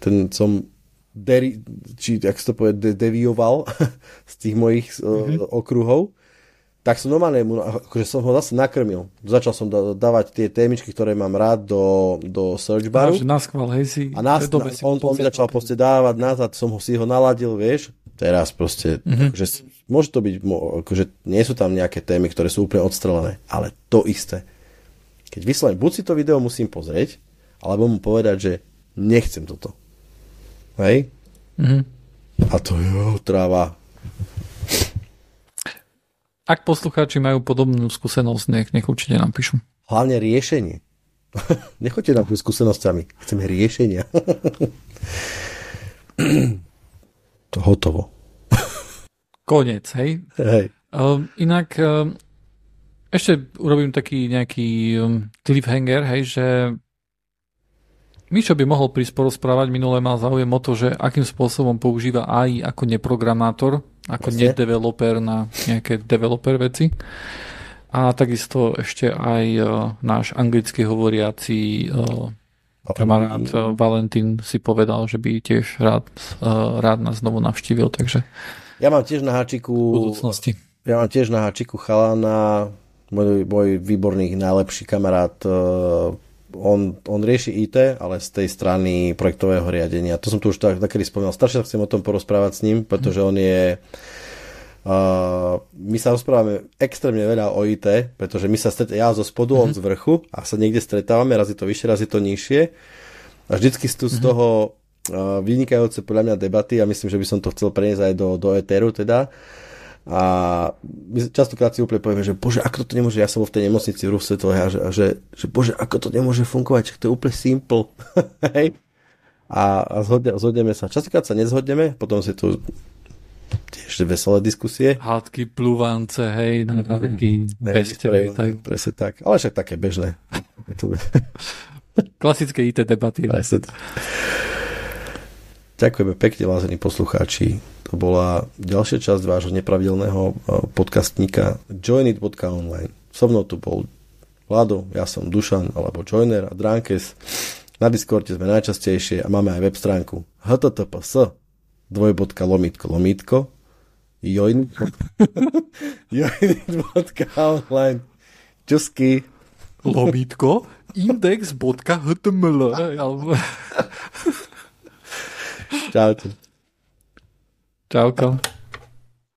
ten som deri, či ak sa to povie, de, devioval z tých mojich mm-hmm. okruhov, tak som normálne, akože som ho zase nakrmil. Začal som dávať tie témičky, ktoré mám rád do, do search baru. A naskval, hej si. A nás, na, on, on mi začal proste dávať nazad, som ho si ho naladil, vieš. Teraz proste, mm-hmm. akože, môže to byť, akože nie sú tam nejaké témy, ktoré sú úplne odstrelené, ale to isté. Keď vyslovím, buď si to video musím pozrieť, alebo mu povedať, že nechcem toto. Hej? Mm-hmm. A to je tráva. Ak poslucháči majú podobnú skúsenosť, nech, nech určite napíšu. Hlavne riešenie. Nechoďte nám skúsenosťami. Chceme riešenia. to hotovo. Konec, hej? Hej. Uh, inak uh, ešte urobím taký nejaký um, cliffhanger, hej, že Mišo by mohol prísť porozprávať, minule mal záujem o to, že akým spôsobom používa AI ako neprogramátor, ako Jasne. nedeveloper na nejaké developer veci. A takisto ešte aj uh, náš anglicky hovoriaci uh, kamarát uh, Valentín si povedal, že by tiež rád, uh, rád nás znovu navštívil, takže ja mám tiež na háčiku budúcnosti. Ja mám tiež na háčiku chalana, môj, môj výborný, najlepší kamarát uh, on, on rieši IT, ale z tej strany projektového riadenia. To som tu už tak, takedy spomínal. Staršie sa chcem o tom porozprávať s ním, pretože on je... Uh, my sa rozprávame extrémne veľa o IT, pretože my sa stretávame, ja zo spodu, mm-hmm. on z vrchu a sa niekde stretávame, raz je to vyššie, raz je to nižšie. A vždycky sú mm-hmm. z toho uh, vynikajúce podľa mňa debaty a myslím, že by som to chcel preniesť aj do, do Eteru teda. A my častokrát si úplne povieme, že bože, ako to nemôže, ja som v tej nemocnici v Rusvetovej a že, a že, že bože, ako to nemôže fungovať, to je úplne simple. Hej? a, a zhodne, zhodneme sa. Častokrát sa nezhodneme, potom si tu tiež veselé diskusie. Hádky, plúvance, hej, na taký mm-hmm. tak. Presne tak, ale však také bežné. Klasické IT debaty. Presne tak. Ďakujeme pekne, vážení poslucháči. To bola ďalšia časť vášho nepravidelného e, podcastníka joinit.online. So mnou tu bol Vlado, ja som Dušan alebo Joiner a Drankes. Na Discorde sme najčastejšie a máme aj web stránku https dvojbodka lomitko lomitko joinit.online Čusky Lomitko index.html Čaute. 糟糕